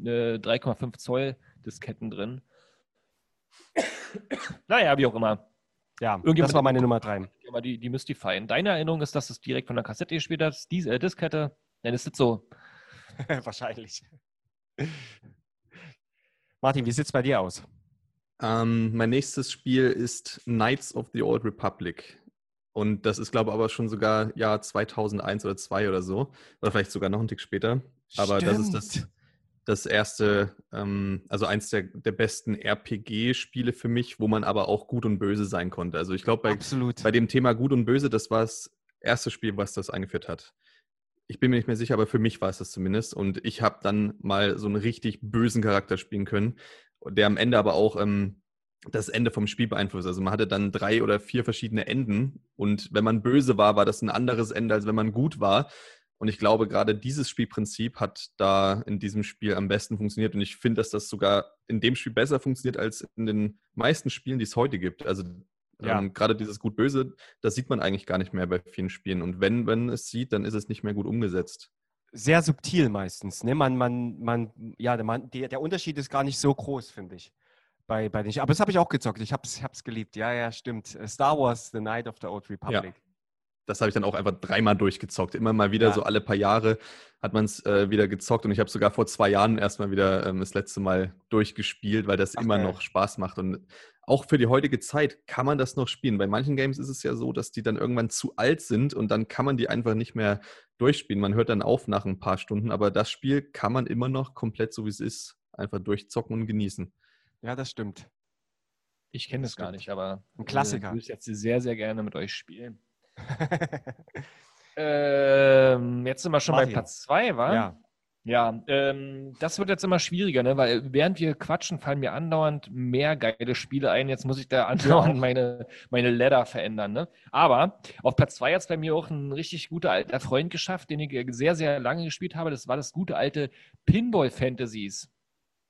äh, 3,5 Zoll Disketten drin. naja, wie auch immer. Ja, das war meine Nummer drei. Aber die, die Mystifying. Deine Erinnerung ist, dass du es direkt von der Kassette gespielt hast, die äh, Diskette. Nein, ist das so. Wahrscheinlich. Martin, wie sieht es bei dir aus? Ähm, mein nächstes Spiel ist Knights of the Old Republic. Und das ist, glaube ich, aber schon sogar Jahr 2001 oder 2 oder so. Oder vielleicht sogar noch einen Tick später. Aber das ist das, Stimmt. Das erste, ähm, also eins der, der besten RPG-Spiele für mich, wo man aber auch gut und böse sein konnte. Also ich glaube, bei, Absolut. bei dem Thema Gut und Böse, das war das erste Spiel, was das eingeführt hat. Ich bin mir nicht mehr sicher, aber für mich war es das zumindest. Und ich habe dann mal so einen richtig bösen Charakter spielen können, der am Ende aber auch ähm, das Ende vom Spiel beeinflusst. Also man hatte dann drei oder vier verschiedene Enden. Und wenn man böse war, war das ein anderes Ende, als wenn man gut war. Und ich glaube, gerade dieses Spielprinzip hat da in diesem Spiel am besten funktioniert. Und ich finde, dass das sogar in dem Spiel besser funktioniert als in den meisten Spielen, die es heute gibt. Also Ja. ähm, gerade dieses Gut-Böse, das sieht man eigentlich gar nicht mehr bei vielen Spielen. Und wenn man es sieht, dann ist es nicht mehr gut umgesetzt. Sehr subtil meistens. Ne? Man, man, man, ja, der, man, der, der Unterschied ist gar nicht so groß, finde ich. Bei, bei den, aber das habe ich auch gezockt. Ich habe es geliebt. Ja, ja, stimmt. Äh, Star Wars, The Night of the Old Republic. Das habe ich dann auch einfach dreimal durchgezockt. Immer mal wieder, Ja. so alle paar Jahre hat man es äh, wieder gezockt. Und ich habe sogar vor zwei Jahren erstmal wieder ähm, das letzte Mal durchgespielt, weil das Ach, immer geil. noch Spaß macht. Und auch für die heutige Zeit kann man das noch spielen. Bei manchen Games ist es ja so, dass die dann irgendwann zu alt sind und dann kann man die einfach nicht mehr durchspielen. Man hört dann auf nach ein paar Stunden, aber das Spiel kann man immer noch komplett so wie es ist, einfach durchzocken und genießen. Ja, das stimmt. Ich kenne das gar stimmt. nicht, aber Ein Klassiker. Ich würde jetzt sehr, sehr gerne mit euch spielen. Ähm, jetzt sind wir schon Martin. bei Platz 2, wa? ja. Ja, ähm, das wird jetzt immer schwieriger, ne? weil während wir quatschen, fallen mir andauernd mehr geile Spiele ein. Jetzt muss ich da andauernd meine, meine Ladder verändern. Ne? Aber auf Platz 2 hat es bei mir auch ein richtig guter alter Freund geschafft, den ich äh, sehr, sehr lange gespielt habe. Das war das gute alte Pinball Fantasies.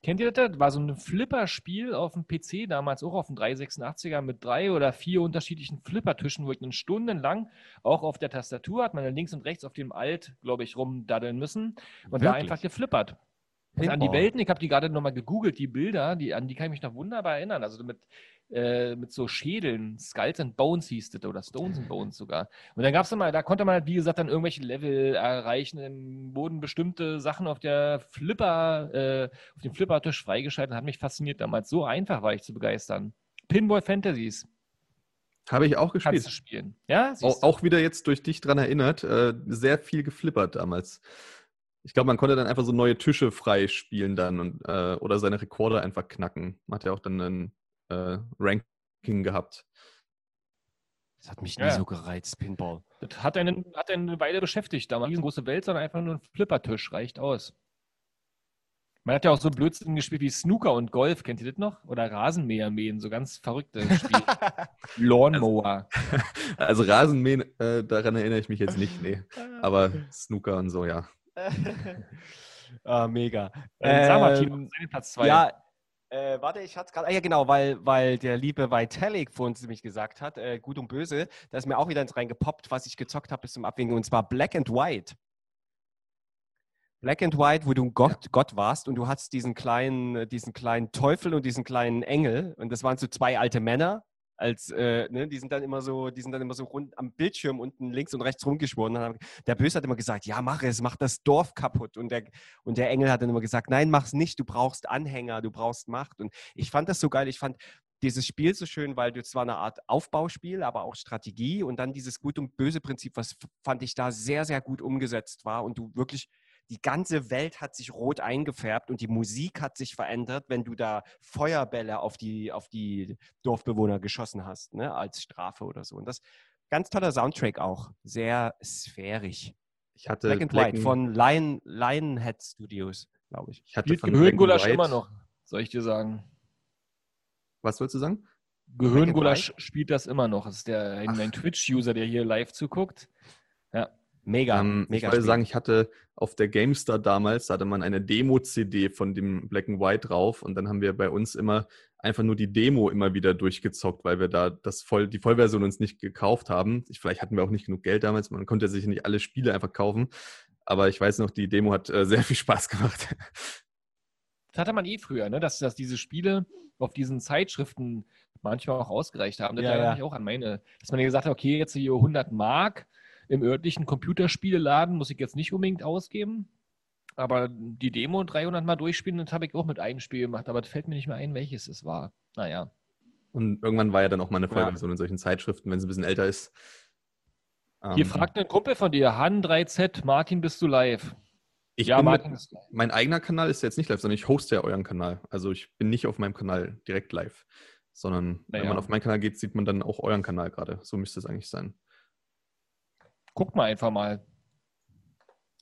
Kennt ihr das? War so ein Flipperspiel auf dem PC, damals auch auf dem 386er mit drei oder vier unterschiedlichen Flippertischen, wo ich dann stundenlang auch auf der Tastatur hat man dann links und rechts auf dem Alt, glaube ich, rumdaddeln müssen und da Wirklich? einfach geflippert. Und an die. Welten, ich habe die gerade nochmal gegoogelt, die Bilder, die, an die kann ich mich noch wunderbar erinnern. Also mit, äh, mit so Schädeln, Skulls and Bones hieß das oder Stones and Bones sogar. Und dann gab es immer, da konnte man halt, wie gesagt, dann irgendwelche Level erreichen. Dann wurden bestimmte Sachen auf der Flipper, äh, auf dem Flippertisch freigeschaltet. Hat mich fasziniert damals. So einfach war ich zu begeistern. Pinball Fantasies Habe ich auch kannst du gespielt. spielen. Ja, Auch, auch wieder jetzt durch dich dran erinnert, äh, sehr viel geflippert damals. Ich glaube, man konnte dann einfach so neue Tische freispielen dann und, äh, oder seine Rekorde einfach knacken. Man hat ja auch dann ein äh, Ranking gehabt. Das hat mich Ja. nie so gereizt, Pinball. Das hat einen, hat einen eine Weile beschäftigt. Da war eine riesengroße Welt, sondern einfach nur ein Flippertisch reicht aus. Man hat ja auch so Blödsinn gespielt wie Snooker und Golf. Kennt ihr das noch? Oder Rasenmäher mähen, so ganz verrückte Spiele. Lawnmower. Also Rasenmähen, äh, daran erinnere ich mich jetzt nicht, nee. Aber Snooker und so, ja. ah, mega. Ähm, sag mal, Ähm, Tino, dein Platz zwei. Ja, äh, warte, ich hatte es gerade. Ah, ja, genau, weil, weil der liebe Vitalik vor uns nämlich gesagt hat, äh, gut und böse, da ist mir auch wieder ins reingepoppt, was ich gezockt habe bis zum Abwinken, und zwar Black and White. Black and White, wo du Gott, Gott warst und du hattest diesen kleinen, äh, diesen kleinen Teufel und diesen kleinen Engel und das waren so zwei alte Männer. Als, äh, ne, die sind dann immer so, die sind dann immer so rund am Bildschirm unten links und rechts rumgeschworen. Haben, der Böse hat immer gesagt, ja, mach es, mach das Dorf kaputt. Und der, und der Engel hat dann immer gesagt, nein, mach's nicht, du brauchst Anhänger, du brauchst Macht. Und ich fand das so geil, ich fand dieses Spiel so schön, weil es war eine Art Aufbauspiel, aber auch Strategie und dann dieses Gut- und Böse-Prinzip, was fand ich da sehr, sehr gut umgesetzt war und du wirklich, die ganze Welt hat sich rot eingefärbt und die Musik hat sich verändert, wenn du da Feuerbälle auf die, auf die Dorfbewohner geschossen hast, ne, als Strafe oder so. Und das ganz toller Soundtrack auch, sehr sphärisch. Ich hatte Black and Black White von Lion, Lionhead Studios, glaube ich. ich hatte Spielt von Gehirngulasch immer noch, soll ich dir sagen. Was wolltest du sagen? Gehirngulasch spielt das immer noch. Das ist der, ein, ein Twitch-User, der hier live zuguckt. Mega, Ähm, ich mega. wollte Spiel. sagen, ich hatte auf der GameStar damals, da hatte man eine Demo-CD von dem Black and White drauf und dann haben wir bei uns immer einfach nur die Demo immer wieder durchgezockt, weil wir da das voll, die Vollversion uns nicht gekauft haben. Ich, vielleicht hatten wir auch nicht genug Geld damals, man konnte sich nicht alle Spiele einfach kaufen. Aber ich weiß noch, die Demo hat äh, sehr viel Spaß gemacht. Das hatte man eh früher, ne? dass, dass diese Spiele auf diesen Zeitschriften manchmal auch ausgereicht haben. Das Ja, erinnert ja. mich auch an meine, dass man gesagt hat, okay, jetzt hier 100 Mark im örtlichen Computerspieleladen muss ich jetzt nicht unbedingt ausgeben. Aber die Demo 300 Mal durchspielen, das habe ich auch mit einem Spiel gemacht. Aber das fällt mir nicht mehr ein, welches es war. Naja. Und irgendwann war ja dann auch mal eine Ja. Vollversion in solchen Zeitschriften, wenn es ein bisschen älter ist. Hier Ähm, fragt ein Kumpel von dir, Han3Z, Martin, bist du live? ich ja, bin Martin mit, ist live. mein eigener Kanal ist ja jetzt nicht live, sondern ich hoste ja euren Kanal. Also ich bin nicht auf meinem Kanal direkt live, sondern wenn Naja. man auf meinen Kanal geht, sieht man dann auch euren Kanal gerade. So müsste es eigentlich sein. Guckt mal einfach mal.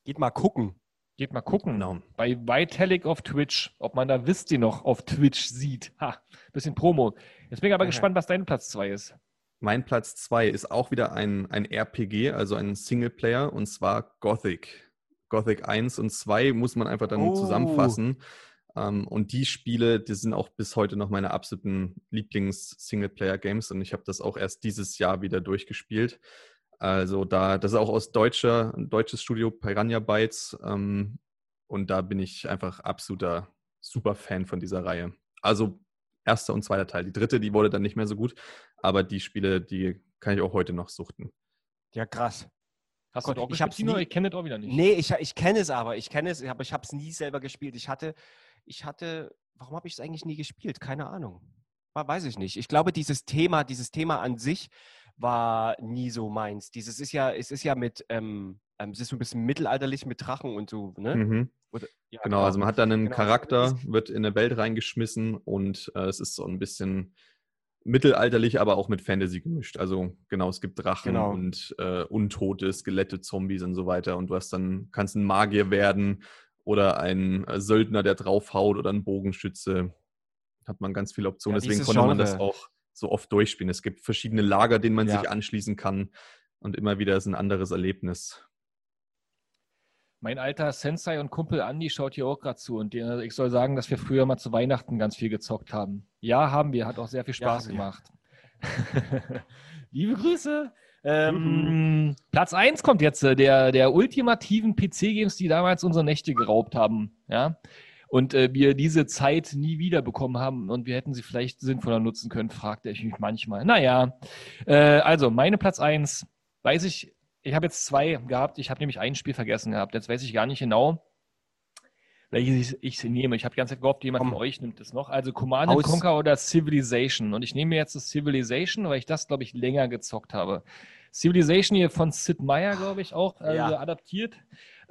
Geht mal gucken. Geht mal gucken. Genau. Bei Vitalik auf Twitch, ob man da wisst ihr noch auf Twitch sieht. Ha, bisschen Promo. Jetzt bin ich aber Ja. gespannt, was dein Platz 2 ist. Mein Platz 2 ist auch wieder ein, ein RPG, also ein Singleplayer, und zwar Gothic. Gothic 1 und 2 muss man einfach dann Oh. zusammenfassen. Ähm, und die Spiele, die sind auch bis heute noch meine absoluten Lieblings-Singleplayer-Games und ich habe das auch erst dieses Jahr wieder durchgespielt. Also da, das ist auch aus deutscher, ein deutsches Studio Piranha Bytes ähm, und da bin ich einfach absoluter Super-Fan von dieser Reihe. Also erster und zweiter Teil. Die dritte, die wurde dann nicht mehr so gut, aber die Spiele, die kann ich auch heute noch suchten. Ja, krass. Hast Gott, du auch ich hab's nie- Ich kenne das auch wieder nicht. Nee, ich, ich kenne es aber. Ich kenne es, aber ich habe es nie selber gespielt. Ich hatte, ich hatte, warum habe ich es eigentlich nie gespielt? Keine Ahnung. Weiß ich nicht. Ich glaube, dieses Thema, dieses Thema an sich war nie so meins. Dieses ist ja, es ist ja mit, ähm, ähm, es ist so ein bisschen mittelalterlich mit Drachen und so, ne? Mhm. Oder, ja, Genau, also man hat dann einen Genau. Charakter, wird in eine Welt reingeschmissen und äh, es ist so ein bisschen mittelalterlich, aber auch mit Fantasy gemischt. Also genau, es gibt Drachen Genau. und äh, Untote, Skelette, Zombies und so weiter. Und du hast dann, kannst ein Magier werden oder ein Söldner, der draufhaut oder ein Bogenschütze. Hat man ganz viele Optionen. Ja, Deswegen konnte man das Genre. auch so oft durchspielen. Es gibt verschiedene Lager, denen man Ja. sich anschließen kann. Und immer wieder ist ein anderes Erlebnis. Mein alter Sensei und Kumpel Andi schaut hier auch gerade zu und der, ich soll sagen, dass wir früher mal zu Weihnachten ganz viel gezockt haben. Ja, haben wir. Hat auch sehr viel Ja, Spaß wir. gemacht. Liebe Grüße. Ähm, Platz 1 kommt jetzt, äh, der, der ultimativen PC-Games, die damals unsere Nächte geraubt haben. Ja. Und äh, wir diese Zeit nie wieder bekommen haben und wir hätten sie vielleicht sinnvoller nutzen können, fragte ich mich manchmal. Naja, äh, also meine Platz 1, weiß ich, ich habe jetzt zwei gehabt, ich habe nämlich ein Spiel vergessen gehabt. Jetzt weiß ich gar nicht genau, welches ich, ich nehme. Ich habe die ganze Zeit gehofft, jemand Komm. von euch nimmt es noch. Also Command and Aus- Conquer oder Civilization. Und ich nehme jetzt das Civilization, weil ich das, glaube ich, länger gezockt habe. Civilization hier von Sid Meier, glaube ich, auch äh, Ja. adaptiert.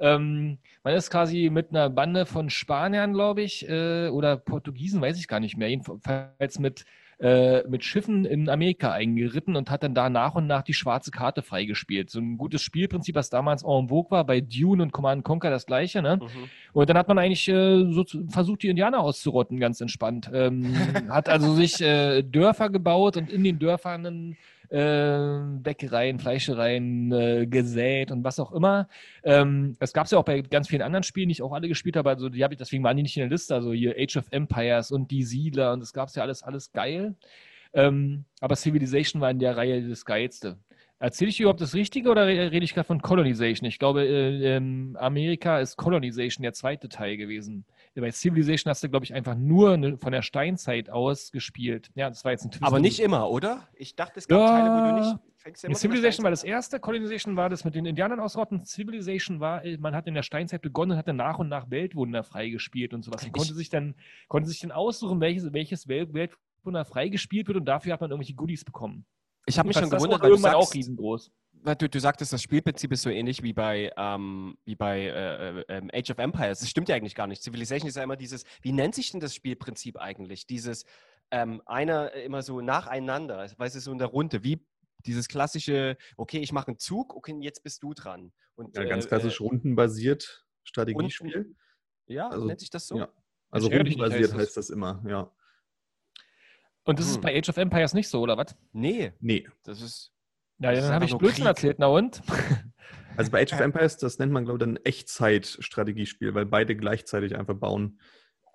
Ähm, man ist quasi mit einer Bande von Spaniern, glaube ich, äh, oder Portugiesen, weiß ich gar nicht mehr. Jedenfalls mit, äh, mit Schiffen in Amerika eingeritten und hat dann da nach und nach die schwarze Karte freigespielt. So ein gutes Spielprinzip, was damals en vogue war, bei Dune und Command Conquer das gleiche, ne? Mhm. Und dann hat man eigentlich äh, so versucht, die Indianer auszurotten, ganz entspannt. Ähm, hat also sich äh, Dörfer gebaut und in den Dörfern dann, äh, Bäckereien, Fleischereien äh, gesät und was auch immer. Ähm, das gab es ja auch bei ganz vielen anderen Spielen, die ich auch alle gespielt habe. Also die habe ich, deswegen waren die nicht in der Liste. Also hier Age of Empires und die Siedler und das gab es ja alles, alles geil. Ähm, aber Civilization war in der Reihe das Geilste. Erzähle ich überhaupt das Richtige oder re- rede ich gerade von Colonization? Ich glaube, äh, ähm, Amerika ist Colonization der zweite Teil gewesen. Bei Civilization hast du, glaube ich, einfach nur ne, von der Steinzeit aus gespielt. Ja, das war jetzt ein Twist. Aber nicht immer, oder? Ich dachte, es gab Ja. Teile, wo du nicht. Fängst Nee, immer Civilization war das erste, Colonization war das mit den Indianern ausrotten. Civilization war, äh, man hat in der Steinzeit begonnen und hatte nach und nach Weltwunder freigespielt und sowas. Ich- konnte sich dann, konnte sich dann aussuchen, welches, welches Wel- Weltwunder freigespielt wird und dafür hat man irgendwelche Goodies bekommen. Ich habe mich schon gewundert, weil du irgendwann auch sagst, riesengroß. Weil du, du sagtest, das Spielprinzip ist so ähnlich wie bei, ähm, wie bei äh, äh, Age of Empires. Das stimmt ja eigentlich gar nicht. Civilization ist ja immer dieses, wie nennt sich denn das Spielprinzip eigentlich? Dieses, ähm, einer äh, immer so nacheinander, weißt du, so in der Runde, wie dieses klassische, okay, ich mache einen Zug, okay, jetzt bist du dran. Und, Ja, ganz äh, klassisch äh, rundenbasiert Strategiespiel. Ja, Also, nennt sich das so? Ja. Also nicht, rundenbasiert heißt heißt, es. das immer, ja. Und das ist Hm. bei Age of Empires nicht so, oder was? Nee, Nee. das ist. Ja, dann habe ich Blödsinn Krieg. erzählt, na und? Also bei Age of Empires, das nennt man, glaube ich, dann Echtzeit-Strategiespiel, weil beide gleichzeitig einfach bauen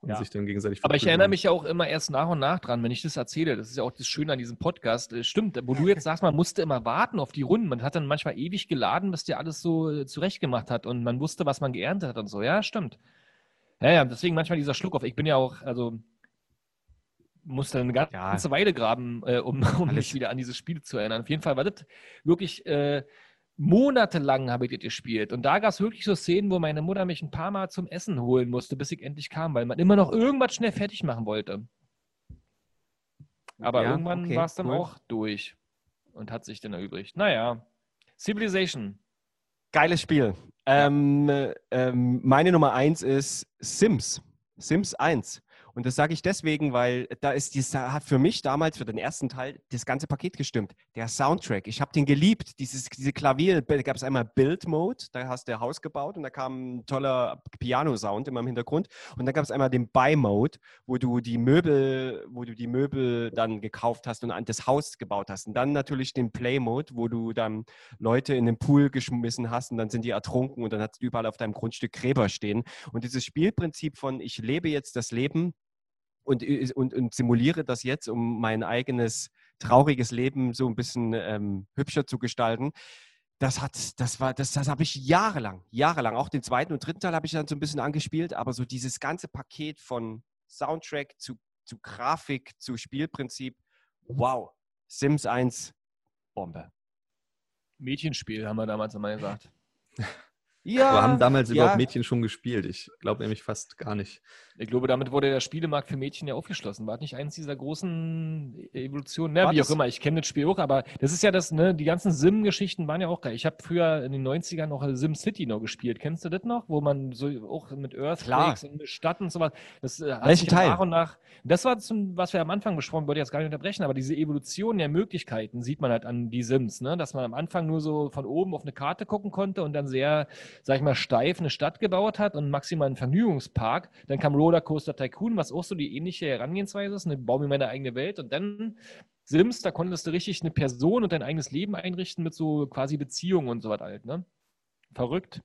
und Ja. sich dann gegenseitig Aber ich verprügeln. erinnere mich ja auch immer erst nach und nach dran, wenn ich das erzähle. Das ist ja auch das Schöne an diesem Podcast. Äh, Stimmt, wo du jetzt sagst, man musste immer warten auf die Runden. Man hat dann manchmal ewig geladen, bis der alles so äh, zurechtgemacht hat und man wusste, was man geerntet hat und so. Ja, stimmt. Ja, ja, deswegen manchmal dieser Schluck auf. Ich bin ja auch, also musste eine ganze Ja. Weile graben, äh, um, um mich wieder an dieses Spiel zu erinnern. Auf jeden Fall war das wirklich äh, monatelang habe ich das gespielt. Und da gab es wirklich so Szenen, wo meine Mutter mich ein paar Mal zum Essen holen musste, bis ich endlich kam, weil man immer noch irgendwas schnell fertig machen wollte. Aber Ja, irgendwann okay, war es dann cool. auch durch und hat sich dann erübrigt. Naja, Civilization. Geiles Spiel. Ähm, äh, ähm, meine Nummer eins ist Sims. Sims 1. Und das sage ich deswegen, weil da ist dies, da hat für mich damals, für den ersten Teil, das ganze Paket gestimmt. Der Soundtrack, ich habe den geliebt. Dieses, diese Klavier, da gab es einmal Build Mode, da hast du Haus gebaut und da kam ein toller Piano-Sound immer im Hintergrund. Und dann gab es einmal den Buy Mode, wo du die Möbel, wo du die Möbel dann gekauft hast und das Haus gebaut hast. Und dann natürlich den Play Mode, wo du dann Leute in den Pool geschmissen hast und dann sind die ertrunken und dann hast du überall auf deinem Grundstück Gräber stehen. Und dieses Spielprinzip von ich lebe jetzt das Leben und, und, und simuliere das jetzt, um mein eigenes trauriges Leben so ein bisschen ähm, hübscher zu gestalten. Das hat, das war, das, das habe ich jahrelang, jahrelang. Auch den zweiten und dritten Teil habe ich dann so ein bisschen angespielt, aber so dieses ganze Paket von Soundtrack zu, zu Grafik, zu Spielprinzip, wow. Sims 1, Bombe. Mädchenspiel, haben wir damals immer gesagt. Ja, Aber haben damals ja. überhaupt Mädchen schon gespielt? Ich glaube nämlich fast gar nicht. Ich glaube, damit wurde der Spielemarkt für Mädchen ja aufgeschlossen. War das nicht eins dieser großen Evolutionen? Ne, War wie das- auch immer, ich kenne das Spiel auch, aber das ist ja das, ne, die ganzen Sim-Geschichten waren ja auch geil. Ich habe früher in den 90ern noch Sim City noch gespielt. Kennst du das noch? Wo man so auch mit Earthquakes und mit Stadt und sowas. Das äh, hat Welchen Teil? nach und nach. Das war zum, was wir am Anfang besprochen, wollte ich jetzt gar nicht unterbrechen, aber diese Evolution der Möglichkeiten sieht man halt an die Sims, ne? Dass man am Anfang nur so von oben auf eine Karte gucken konnte und dann sehr, sag ich mal, steif eine Stadt gebaut hat und maximal einen Vergnügungspark. Dann kam Rollercoaster Tycoon, was auch so die ähnliche Herangehensweise ist. Ne? Baue mir meine eigene Welt und dann Sims, da konntest du richtig eine Person und dein eigenes Leben einrichten mit so quasi Beziehungen und so was halt, ne? Verrückt.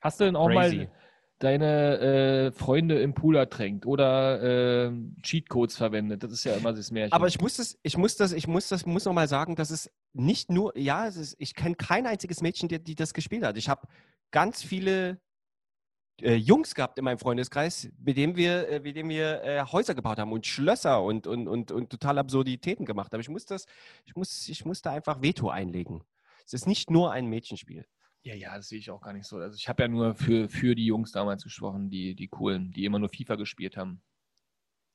Hast du denn auch Crazy. mal deine äh, Freunde im Pool ertränkt oder äh, Cheatcodes verwendet? Das ist ja immer das Märchen. Aber ich muss das, ich muss das, ich muss das, muss noch mal sagen, dass es nicht nur, ja, es ist, ich kenne kein einziges Mädchen, die, die das gespielt hat. Ich habe ganz viele äh, Jungs gehabt in meinem Freundeskreis, mit denen wir, äh, mit denen wir äh, Häuser gebaut haben und Schlösser und, und, und, und total Absurditäten gemacht haben. Ich muss das, ich muss, ich muss da einfach Veto einlegen. Es ist nicht nur ein Mädchenspiel. Ja, ja, das sehe ich auch gar nicht so. Also ich habe ja nur für, für die Jungs damals gesprochen, die, die coolen, die immer nur FIFA gespielt haben.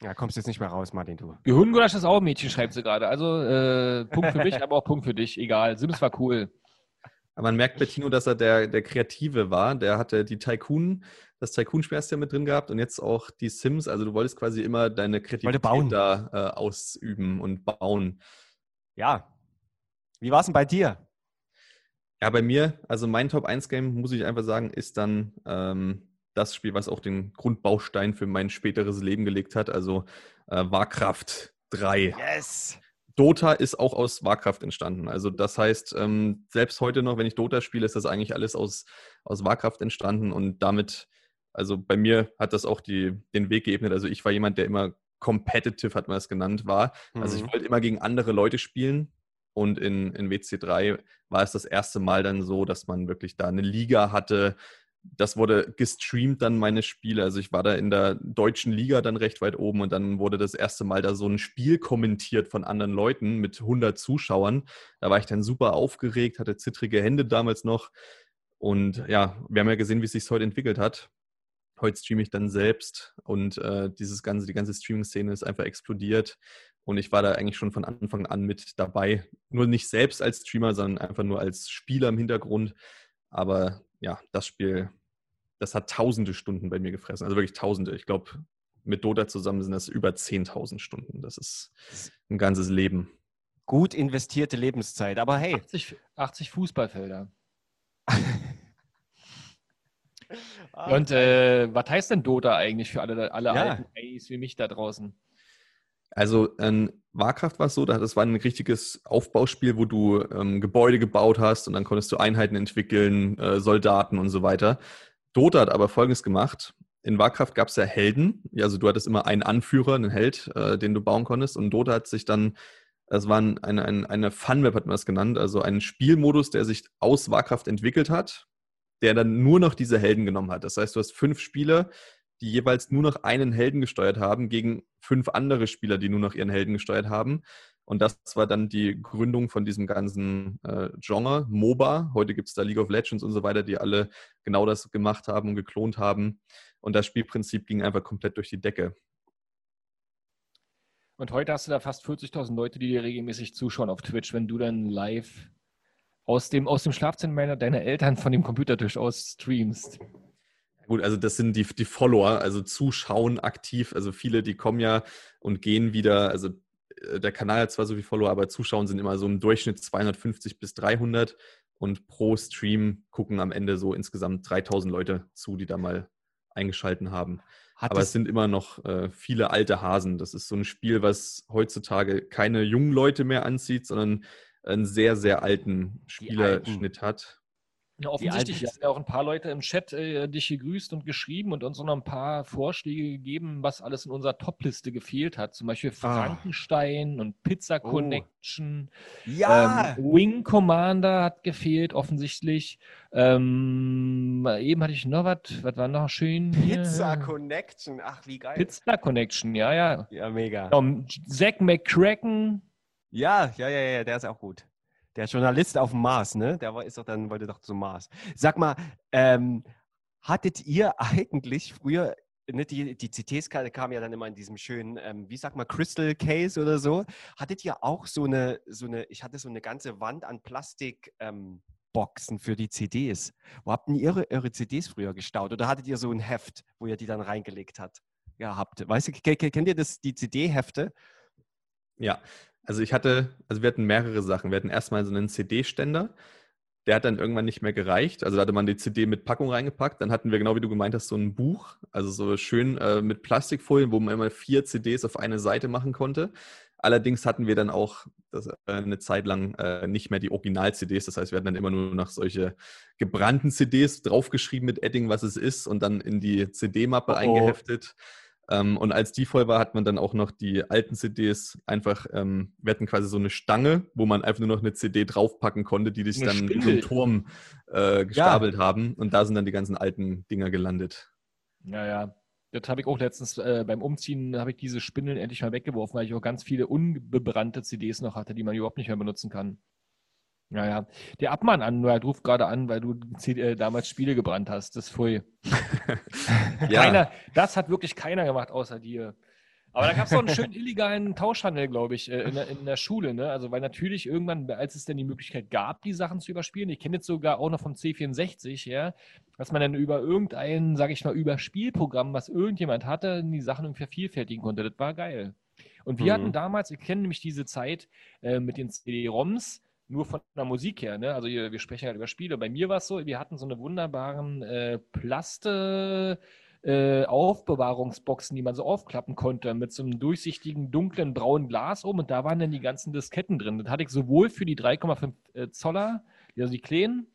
Ja, kommst jetzt nicht mehr raus, Martin, du. Gehirngulasch ist auch ein Mädchen, schreibt sie gerade. Also äh, Punkt für mich, aber auch Punkt für dich. Egal. Sims war cool. Aber man merkt bei Tino, dass er der, der Kreative war. Der hatte die Tycoon, das Tycoon-Spiel hast du ja mit drin gehabt und jetzt auch die Sims. Also du wolltest quasi immer deine Kreativität da äh, ausüben und bauen. Ja. Wie war es denn bei dir? Ja, bei mir, also mein Top-1-Game, muss ich einfach sagen, ist dann ähm, das Spiel, was auch den Grundbaustein für mein späteres Leben gelegt hat. Also äh, Warcraft 3. Yes! Dota ist auch aus Warcraft entstanden. Also das heißt, ähm, selbst heute noch, wenn ich Dota spiele, ist das eigentlich alles aus, aus Warcraft entstanden und damit, also bei mir hat das auch die, den Weg geebnet. Also ich war jemand, der immer competitive, hat man es genannt, war. Also ich Mhm. wollte immer gegen andere Leute spielen und in, in WC3 war es das erste Mal dann so, dass man wirklich da eine Liga hatte. Das wurde gestreamt dann meine Spiele. Also ich war da in der deutschen Liga dann recht weit oben und dann wurde das erste Mal da so ein Spiel kommentiert von anderen Leuten mit 100 Zuschauern. Da war ich dann super aufgeregt, hatte zittrige Hände damals noch. Und ja, wir haben ja gesehen, wie es sich heute entwickelt hat. Heute streame ich dann selbst und äh, dieses ganze, die ganze Streaming-Szene ist einfach explodiert. Und ich war da eigentlich schon von Anfang an mit dabei. Nur nicht selbst als Streamer, sondern einfach nur als Spieler im Hintergrund. Aber ja, das Spiel, das hat tausende Stunden bei mir gefressen. Also wirklich tausende. Ich glaube, mit Dota zusammen sind das über 10.000 Stunden. Das ist ein ganzes Leben. Gut investierte Lebenszeit. Aber hey, 80, 80 Fußballfelder. Ah, Und äh, was heißt denn Dota eigentlich für alle, alle Ja. alten Ace wie mich da draußen? Also in Warcraft war es so, das war ein richtiges Aufbauspiel, wo du ähm, Gebäude gebaut hast und dann konntest du Einheiten entwickeln, äh, Soldaten und so weiter. Dota hat aber Folgendes gemacht. In Warcraft gab es ja Helden, also du hattest immer einen Anführer, einen Held, äh, den du bauen konntest und Dota hat sich dann das war ein, eine, eine, eine Fun-Map, hat man das genannt, also ein Spielmodus, der sich aus Warcraft entwickelt hat, der dann nur noch diese Helden genommen hat. Das heißt, du hast fünf Spieler, die jeweils nur noch einen Helden gesteuert haben, gegen fünf andere Spieler, die nur noch ihren Helden gesteuert haben. Und das war dann die Gründung von diesem ganzen äh, Genre, MOBA. Heute gibt es da League of Legends und so weiter, die alle genau das gemacht haben und geklont haben. Und das Spielprinzip ging einfach komplett durch die Decke. Und heute hast du da fast 40.000 Leute, die dir regelmäßig zuschauen auf Twitch, wenn du dann live aus dem, aus dem Schlafzimmer deiner Eltern von dem Computertisch aus streamst. Gut, also das sind die, die Follower, also zuschauen aktiv. Also viele, die kommen ja und gehen wieder. Also äh, der Kanal hat zwar so viele Follower, aber Zuschauen sind immer so im Durchschnitt 250 bis 300 und pro Stream gucken am Ende so insgesamt 3000 Leute zu, die da mal eingeschalten haben. Hat Aber es sind immer noch äh, viele alte Hasen. Das ist so ein Spiel, was heutzutage keine jungen Leute mehr anzieht, sondern einen sehr, sehr alten Spielerschnitt hat. Ja, offensichtlich. Haben ja auch ein paar Leute im Chat äh, dich gegrüßt und geschrieben und uns noch ein paar Vorschläge gegeben, was alles in unserer Top-Liste gefehlt hat. Zum Beispiel ah. Frankenstein oh. und Pizza Connection. Oh. Ja! Ähm, Wing Commander hat gefehlt, offensichtlich. Ähm, eben hatte ich noch was. Was war noch schön? Pizza? Connection. Ach, wie geil. Pizza Connection, ja, ja. Ja, mega. Um, Zack McCracken. Ja, ja, ja, ja, der ist auch gut. Der Journalist auf dem Mars, ne? Der war, ist doch dann, wollte doch zum Mars. Sag mal, ähm, hattet ihr eigentlich früher, ne, die, die CTs kamen ja dann immer in diesem schönen, ähm, wie sag mal, Crystal Case oder so. Hattet ihr auch so eine, so eine, ich hatte so eine ganze Wand an Plastik. Ähm, Boxen für die CDs. Wo habt ihr eure, eure CDs früher gestaut? Oder hattet ihr so ein Heft, wo ihr die dann reingelegt habt? Ja, habt. Weißt du, kennt ihr das, die CD-Hefte? Ja, also ich hatte, also wir hatten mehrere Sachen. Wir hatten erstmal so einen CD-Ständer. Der hat dann irgendwann nicht mehr gereicht. Also da hatte man die CD mit Packung reingepackt. Dann hatten wir, genau wie du gemeint hast, so ein Buch. Also so schön äh, mit Plastikfolien, wo man immer vier CDs auf eine Seite machen konnte. Allerdings hatten wir dann auch das, äh, eine Zeit lang äh, nicht mehr die Original-CDs. Das heißt, wir hatten dann immer nur noch solche gebrannten CDs draufgeschrieben mit Edding, was es ist, und dann in die CD-Mappe oh. eingeheftet. Ähm, und als die voll war, hat man dann auch noch die alten CDs einfach, ähm, wir hatten quasi so eine Stange, wo man einfach nur noch eine CD draufpacken konnte, die sich dann Spindel. in so einen Turm äh, gestapelt ja. haben. Und da sind dann die ganzen alten Dinger gelandet. Ja, ja. Das habe ich auch letztens äh, beim Umziehen, habe ich diese Spindeln endlich mal weggeworfen, weil ich auch ganz viele unbebrannte CDs noch hatte, die man überhaupt nicht mehr benutzen kann. Ja, ja. Der Abmann an, nur ruft gerade an, weil du äh, damals Spiele gebrannt hast. Das voll. ja. keiner, das hat wirklich keiner gemacht außer dir. Aber da gab es auch einen schönen illegalen Tauschhandel, glaube ich, äh, in der, in der, Schule. Ne? Also, weil natürlich irgendwann, als es denn die Möglichkeit gab, die Sachen zu überspielen, ich kenne jetzt sogar auch noch vom C64, ja, dass man dann über irgendein, sage ich mal, Überspielprogramm, was irgendjemand hatte, die Sachen irgendwie vervielfältigen konnte. Das war geil. Und wir mhm. hatten damals, ich kenne nämlich diese Zeit äh, mit den CD-ROMs, nur von der Musik her, ne? Also wir sprechen halt über Spiele. Bei mir war es so, wir hatten so eine wunderbaren äh, Plaste äh, Aufbewahrungsboxen, die man so aufklappen konnte, mit so einem durchsichtigen, dunklen, braunen Glas oben und da waren dann die ganzen Disketten drin. Das hatte ich sowohl für die 3,5 äh, Zoller, also die kleinen,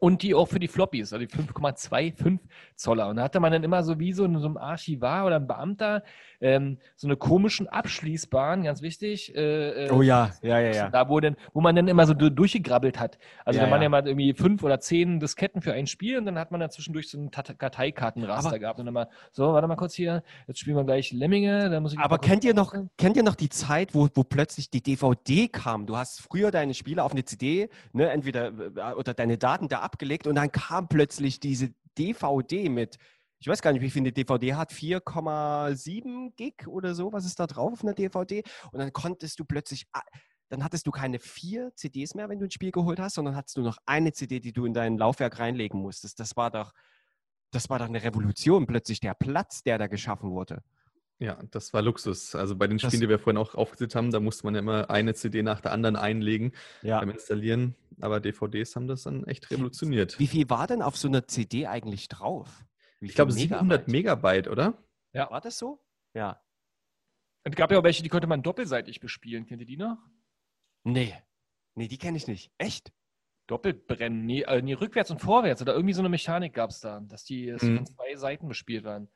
und die auch für die Floppies, also die 5,25 Zoller. Und da hatte man dann immer so wie so, in so einem Archivar oder ein Beamter ähm, so eine komischen abschließbaren, ganz wichtig. Äh, äh, oh ja, ja, ja, ja. Da, wo, denn, wo man dann immer so durchgegrabbelt hat. Also ja, da waren ja. ja mal irgendwie fünf oder zehn Disketten für ein Spiel und dann hat man da zwischendurch so ein Karteikartenraster gehabt und dann mal, so, warte mal kurz hier, jetzt spielen wir gleich Lemminge. Da muss ich aber kennt ihr, noch, kennt ihr noch die Zeit, wo, wo plötzlich die DVD kam? Du hast früher deine Spiele auf eine CD, ne, entweder äh, oder deine Daten da abgelegt und dann kam plötzlich diese DVD mit, ich weiß gar nicht, wie viel eine DVD hat, 4,7 Gig oder so, was ist da drauf auf einer DVD? Und dann konntest du plötzlich, dann hattest du keine vier CDs mehr, wenn du ein Spiel geholt hast, sondern hattest du noch eine CD, die du in dein Laufwerk reinlegen musstest. Das war doch, das war doch eine Revolution, plötzlich der Platz, der da geschaffen wurde. Ja, das war Luxus. Also bei den Spielen, das, die wir vorhin auch aufgesetzt haben, da musste man ja immer eine CD nach der anderen einlegen ja. beim Installieren. Aber DVDs haben das dann echt revolutioniert. Wie viel war denn auf so einer CD eigentlich drauf? ich glaube 700 Megabyte, oder? Ja. War das so? Ja. Es gab ja auch welche, die konnte man doppelseitig bespielen. Kennt ihr die noch? Nee. Nee, die kenne ich nicht. Echt? Doppelbrennen, nee, äh, nee, rückwärts und vorwärts oder irgendwie so eine Mechanik gab es da, dass die Mhm. von zwei Seiten bespielt waren.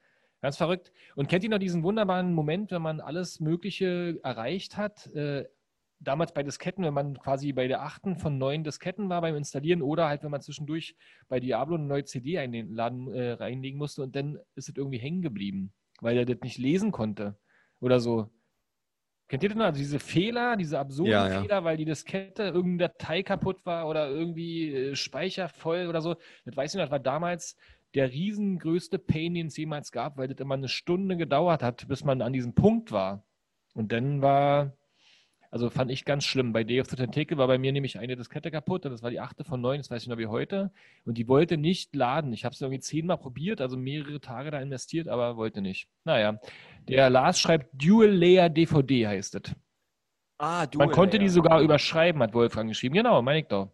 Ganz verrückt. Und kennt ihr noch diesen wunderbaren Moment, wenn man alles Mögliche erreicht hat? Äh, damals bei Disketten, wenn man quasi bei der achten von neun Disketten war beim Installieren oder halt, wenn man zwischendurch bei Diablo eine neue CD einladen, äh, reinlegen musste und dann ist es irgendwie hängen geblieben, weil er das nicht lesen konnte oder so. Kennt ihr denn also diese Fehler, diese absurden Ja, ja. Fehler, weil die Diskette irgendeine Datei kaputt war oder irgendwie äh, Speicher voll oder so? Das weiß ich noch, das war damals der riesengrößte Pain, den es jemals gab, weil das immer eine Stunde gedauert hat, bis man an diesem Punkt war. Und dann war, also fand ich ganz schlimm. Bei Day of the Tentacle war bei mir nämlich eine Diskette kaputt und das war die achte von neun, das weiß ich noch wie heute. Und die wollte nicht laden. Ich habe es irgendwie zehnmal probiert, also mehrere Tage da investiert, aber wollte nicht. Naja, der Lars schreibt Dual Layer DVD heißt es. Ah, du. Man konnte die sogar überschreiben, hat Wolfgang geschrieben. Genau, meine ich doch.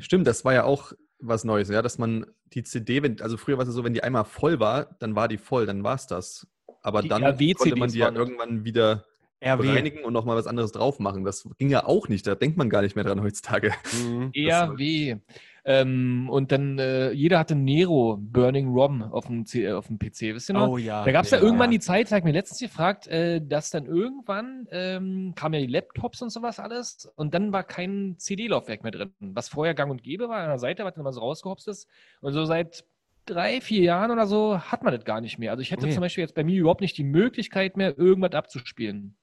Stimmt, das war ja auch was Neues, ja, dass man die CD, wenn, also früher war es so, wenn die einmal voll war, dann war die voll, dann war es das. Aber Die dann RW konnte man die ja irgendwann wieder RW. bereinigen und nochmal was anderes drauf machen. Das ging ja auch nicht, da denkt man gar nicht mehr dran heutzutage. Mhm. ERW. Ähm, und dann, äh, jeder hatte Nero Burning ROM auf dem, C auf dem PC, wisst ihr noch? Oh ja. Da gab es ja, ja, irgendwann ja. die Zeit, da habe ich mir letztens gefragt, äh, dass dann irgendwann ähm, kamen ja die Laptops und sowas alles und dann war kein CD-Laufwerk mehr drin, was vorher gang und gäbe war an der Seite, was dann immer so rausgehopst ist. Und so seit drei, vier Jahren oder so hat man das gar nicht mehr. Also ich hätte Nee. zum Beispiel jetzt bei mir überhaupt nicht die Möglichkeit mehr, irgendwas abzuspielen.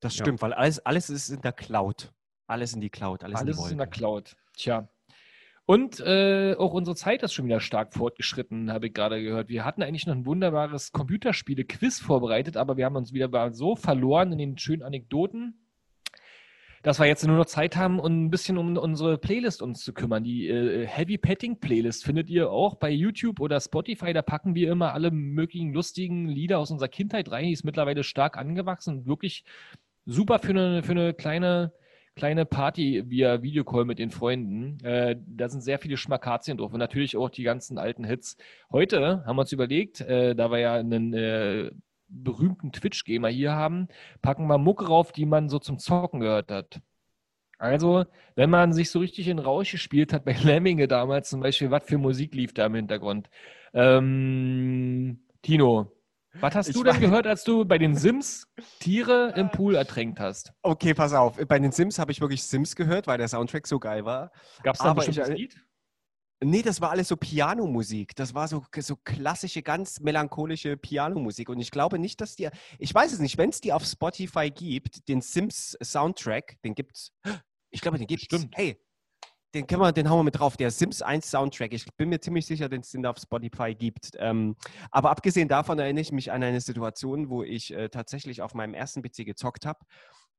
Das Ja. stimmt, weil alles, alles ist in der Cloud. Alles in die Cloud, alles, Alles in ist die in der Wolke. Cloud. Tja. Und äh, auch unsere Zeit ist schon wieder stark fortgeschritten, habe ich gerade gehört. Wir hatten eigentlich noch ein wunderbares Computerspiele-Quiz vorbereitet, aber wir haben uns wieder so verloren in den schönen Anekdoten, dass wir jetzt nur noch Zeit haben, um ein bisschen um unsere Playlist uns zu kümmern. Die äh, Heavy Petting Playlist findet ihr auch bei YouTube oder Spotify. Da packen wir immer alle möglichen lustigen Lieder aus unserer Kindheit rein. Die ist mittlerweile stark angewachsen und wirklich super für eine, für eine kleine, kleine Party via Videocall mit den Freunden. Äh, da sind sehr viele Schmakazien drauf und natürlich auch die ganzen alten Hits. Heute haben wir uns überlegt, äh, da wir ja einen äh, berühmten Twitch-Gamer hier haben, packen wir Mucke rauf, die man so zum Zocken gehört hat. Also, wenn man sich so richtig in Rausch gespielt hat, bei Lemminge damals zum Beispiel, was für Musik lief da im Hintergrund? Ähm, Tino, was hast Ich du denn gehört, als du bei den Sims Tiere im Pool ertränkt hast? Okay, pass auf. Bei den Sims habe ich wirklich Sims gehört, weil der Soundtrack so geil war. Gab es da ein bestimmtes Lied? Nee, das war alles so Pianomusik. Das war so, so klassische, ganz melancholische Pianomusik. Und ich glaube nicht, dass die. Ich weiß es nicht, wenn es die auf Spotify gibt, den Sims Soundtrack, den gibt's. Ich glaube, den gibt's. Stimmt. Hey, den können wir, den hauen wir mit drauf. Der Sims 1 Soundtrack. Ich bin mir ziemlich sicher, dass es den auf Spotify gibt. Ähm, aber abgesehen davon erinnere ich mich an eine Situation, wo ich äh, tatsächlich auf meinem ersten PC gezockt habe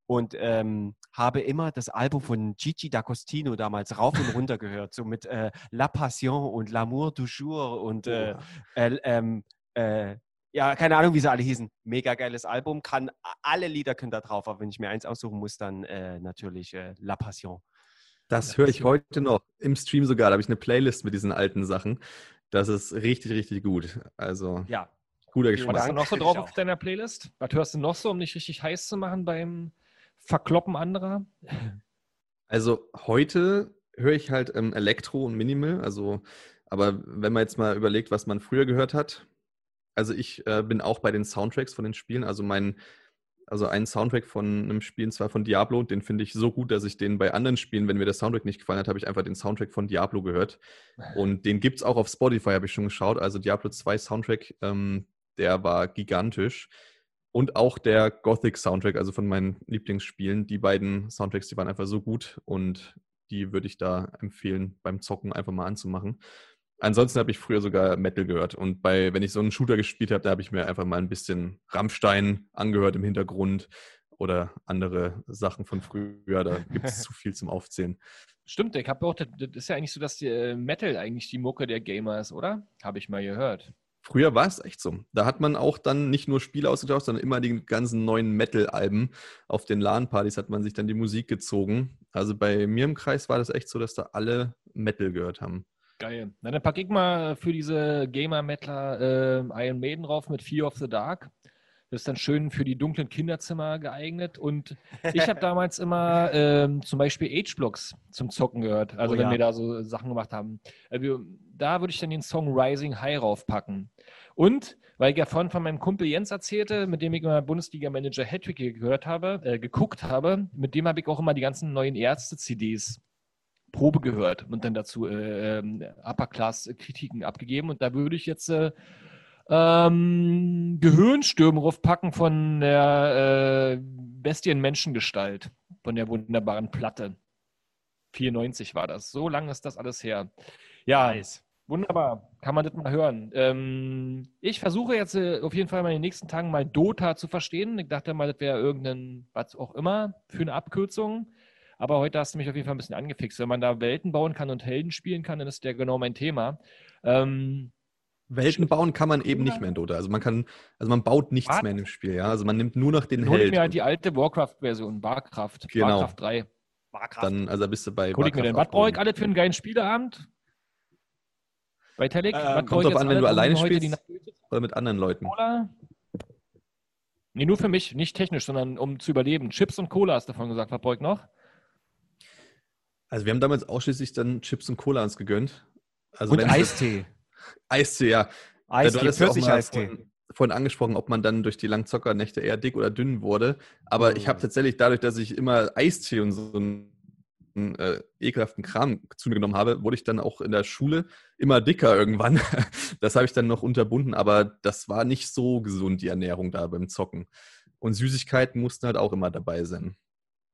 und ähm, habe immer das Album von Gigi D'Agostino damals rauf und runter gehört, so mit äh, La Passion und L'amour du jour und äh, äh, ähm, äh, ja, keine Ahnung, wie sie alle hießen. Mega geiles Album, kann alle Lieder können da drauf, aber wenn ich mir eins aussuchen muss, dann äh, natürlich äh, La Passion. Das höre ich heute noch. Im Stream sogar. Da habe ich eine Playlist mit diesen alten Sachen. Das ist richtig, richtig gut. Also, Ja, guter Was hast Geschmack. du noch so drauf auf deiner Playlist? Was hörst du noch so, um dich richtig heiß zu machen beim Verkloppen anderer? Also, heute höre ich halt ähm, Elektro und Minimal. Also, aber wenn man jetzt mal überlegt, was man früher gehört hat. Also, ich äh, bin auch bei den Soundtracks von den Spielen. Also, mein. Also ein Soundtrack von einem Spiel, und zwar von Diablo, den finde ich so gut, dass ich den bei anderen Spielen, wenn mir der Soundtrack nicht gefallen hat, habe ich einfach den Soundtrack von Diablo gehört. Und den gibt es auch auf Spotify, habe ich schon geschaut. Also Diablo 2 Soundtrack, ähm, der war gigantisch. Und auch der Gothic Soundtrack, also von meinen Lieblingsspielen. Die beiden Soundtracks, die waren einfach so gut und die würde ich da empfehlen, beim Zocken einfach mal anzumachen. Ansonsten habe ich früher sogar Metal gehört. Und bei, wenn ich so einen Shooter gespielt habe, da habe ich mir einfach mal ein bisschen Rammstein angehört im Hintergrund oder andere Sachen von früher. Da gibt es zu viel zum Aufzählen. Stimmt, ich habe auch, das, ist ja eigentlich so, dass die, äh, Metal eigentlich die Mucke der Gamer ist, oder? Habe ich mal gehört. Früher war es echt so. Da hat man auch dann nicht nur Spiele ausgetauscht, sondern immer die ganzen neuen Metal-Alben. Auf den LAN-Partys hat man sich dann die Musik gezogen. Also bei mir im Kreis war das echt so, dass da alle Metal gehört haben. Geil. Na, dann packe ich mal für diese Gamer-Mettler äh, Iron Maiden drauf mit Fear of the Dark. Das ist dann schön für die dunklen Kinderzimmer geeignet. Und ich habe damals immer ähm, zum Beispiel H-Blocks zum Zocken gehört. Also Oh wenn ja. wir da so Sachen gemacht haben. Äh, da würde ich dann den Song Rising High raufpacken. Und weil ich ja vorhin von meinem Kumpel Jens erzählte, mit dem ich immer Bundesliga-Manager Hattrick gehört habe, äh, geguckt habe, mit dem habe ich auch immer die ganzen neuen Ärzte-CDs Probe gehört und dann dazu äh, ähm, Upper-Class-Kritiken abgegeben. Und da würde ich jetzt äh, ähm, Gehirnstürme raufpacken von der äh, Bestien-Menschengestalt, von der wunderbaren Platte. 94 war das. So lange ist das alles her. Ja, Nice. wunderbar. Kann man das mal hören. Ähm, ich versuche jetzt äh, auf jeden Fall mal in den nächsten Tagen mal Dota zu verstehen. Ich dachte mal, das wäre irgendein, was auch immer, für eine Abkürzung. Aber heute hast du mich auf jeden Fall ein bisschen angefixt. Wenn man da Welten bauen kann und Helden spielen kann, dann ist der genau mein Thema. Ähm, Welten bauen kann man eben nicht mehr in Dota. Also man kann, also man baut nichts Was? mehr in dem Spiel, ja. Also man nimmt nur noch den Dann hole ich Held. mir halt die alte Warcraft-Version, Warcraft, Genau. Warcraft 3. Warcraft. dann, also da bist du bei. Hol ich mir Warcraft denn. Was auch brauche ich alles für einen geilen Spieleabend? Bei Telic? Ähm, Was kommt drauf an, wenn du alleine spielst. Oder mit anderen Leuten. Cola? Nee, nur für mich, nicht technisch, sondern um zu überleben. Chips und Cola hast du davon gesagt. Was brauche ich noch? Also wir haben damals ausschließlich dann Chips und Cola uns gegönnt. Also Und Eistee. Eistee, ja. Eistee, ja Pfirsicheistee. vorhin, vorhin angesprochen, ob man dann durch die Langzockernächte eher dick oder dünn wurde. Aber ich habe Mm. tatsächlich dadurch, dass ich immer Eistee und so einen äh, ekelhaften Kram zu mir genommen habe, wurde ich dann auch in der Schule immer dicker irgendwann. Das habe ich dann noch unterbunden, aber das war nicht so gesund, die Ernährung da beim Zocken. Und Süßigkeiten mussten halt auch immer dabei sein.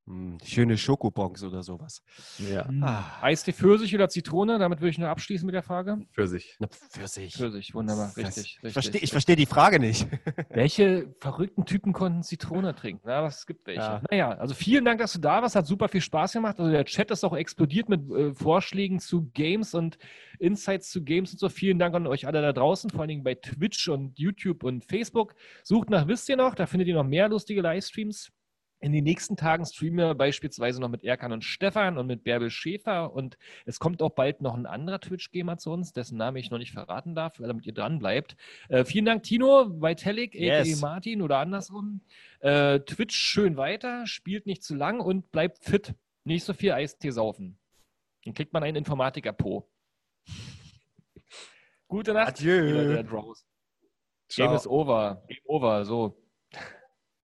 Hm, schöne Schokobons oder sowas. Ja, Ah. Eistee Pfirsich oder Zitrone? Damit würde ich nur abschließen mit der Frage. für sich. Na, Pfirsich. Pfirsich, wunderbar. Richtig, Ich richtig. verstehe ich versteh die Frage nicht. Welche verrückten Typen konnten Zitrone trinken? Na, es gibt welche. Ja. Naja, also vielen Dank, dass du da warst. Hat super viel Spaß gemacht. Also der Chat ist auch explodiert mit äh, Vorschlägen zu Games und Insights zu Games und so. Vielen Dank an euch alle da draußen, vor allen Dingen bei Twitch und YouTube und Facebook. Sucht nach, wisst ihr noch, da findet ihr noch mehr lustige Livestreams. In den nächsten Tagen streamen wir beispielsweise noch mit Erkan und Stefan und mit Bärbel Schäfer. Und es kommt auch bald noch ein anderer Twitch-Gamer zu uns, dessen Name ich noch nicht verraten darf, damit ihr dran bleibt. Äh, vielen Dank, Tino, Vitalik, a.k.a. Yes. Martin oder andersrum. Äh, Twitch schön weiter, spielt nicht zu lang und bleibt fit. Nicht so viel Eistee saufen. Dann kriegt man einen Informatiker-Po. Gute Nacht. Adieu. Game is over. Game over. So.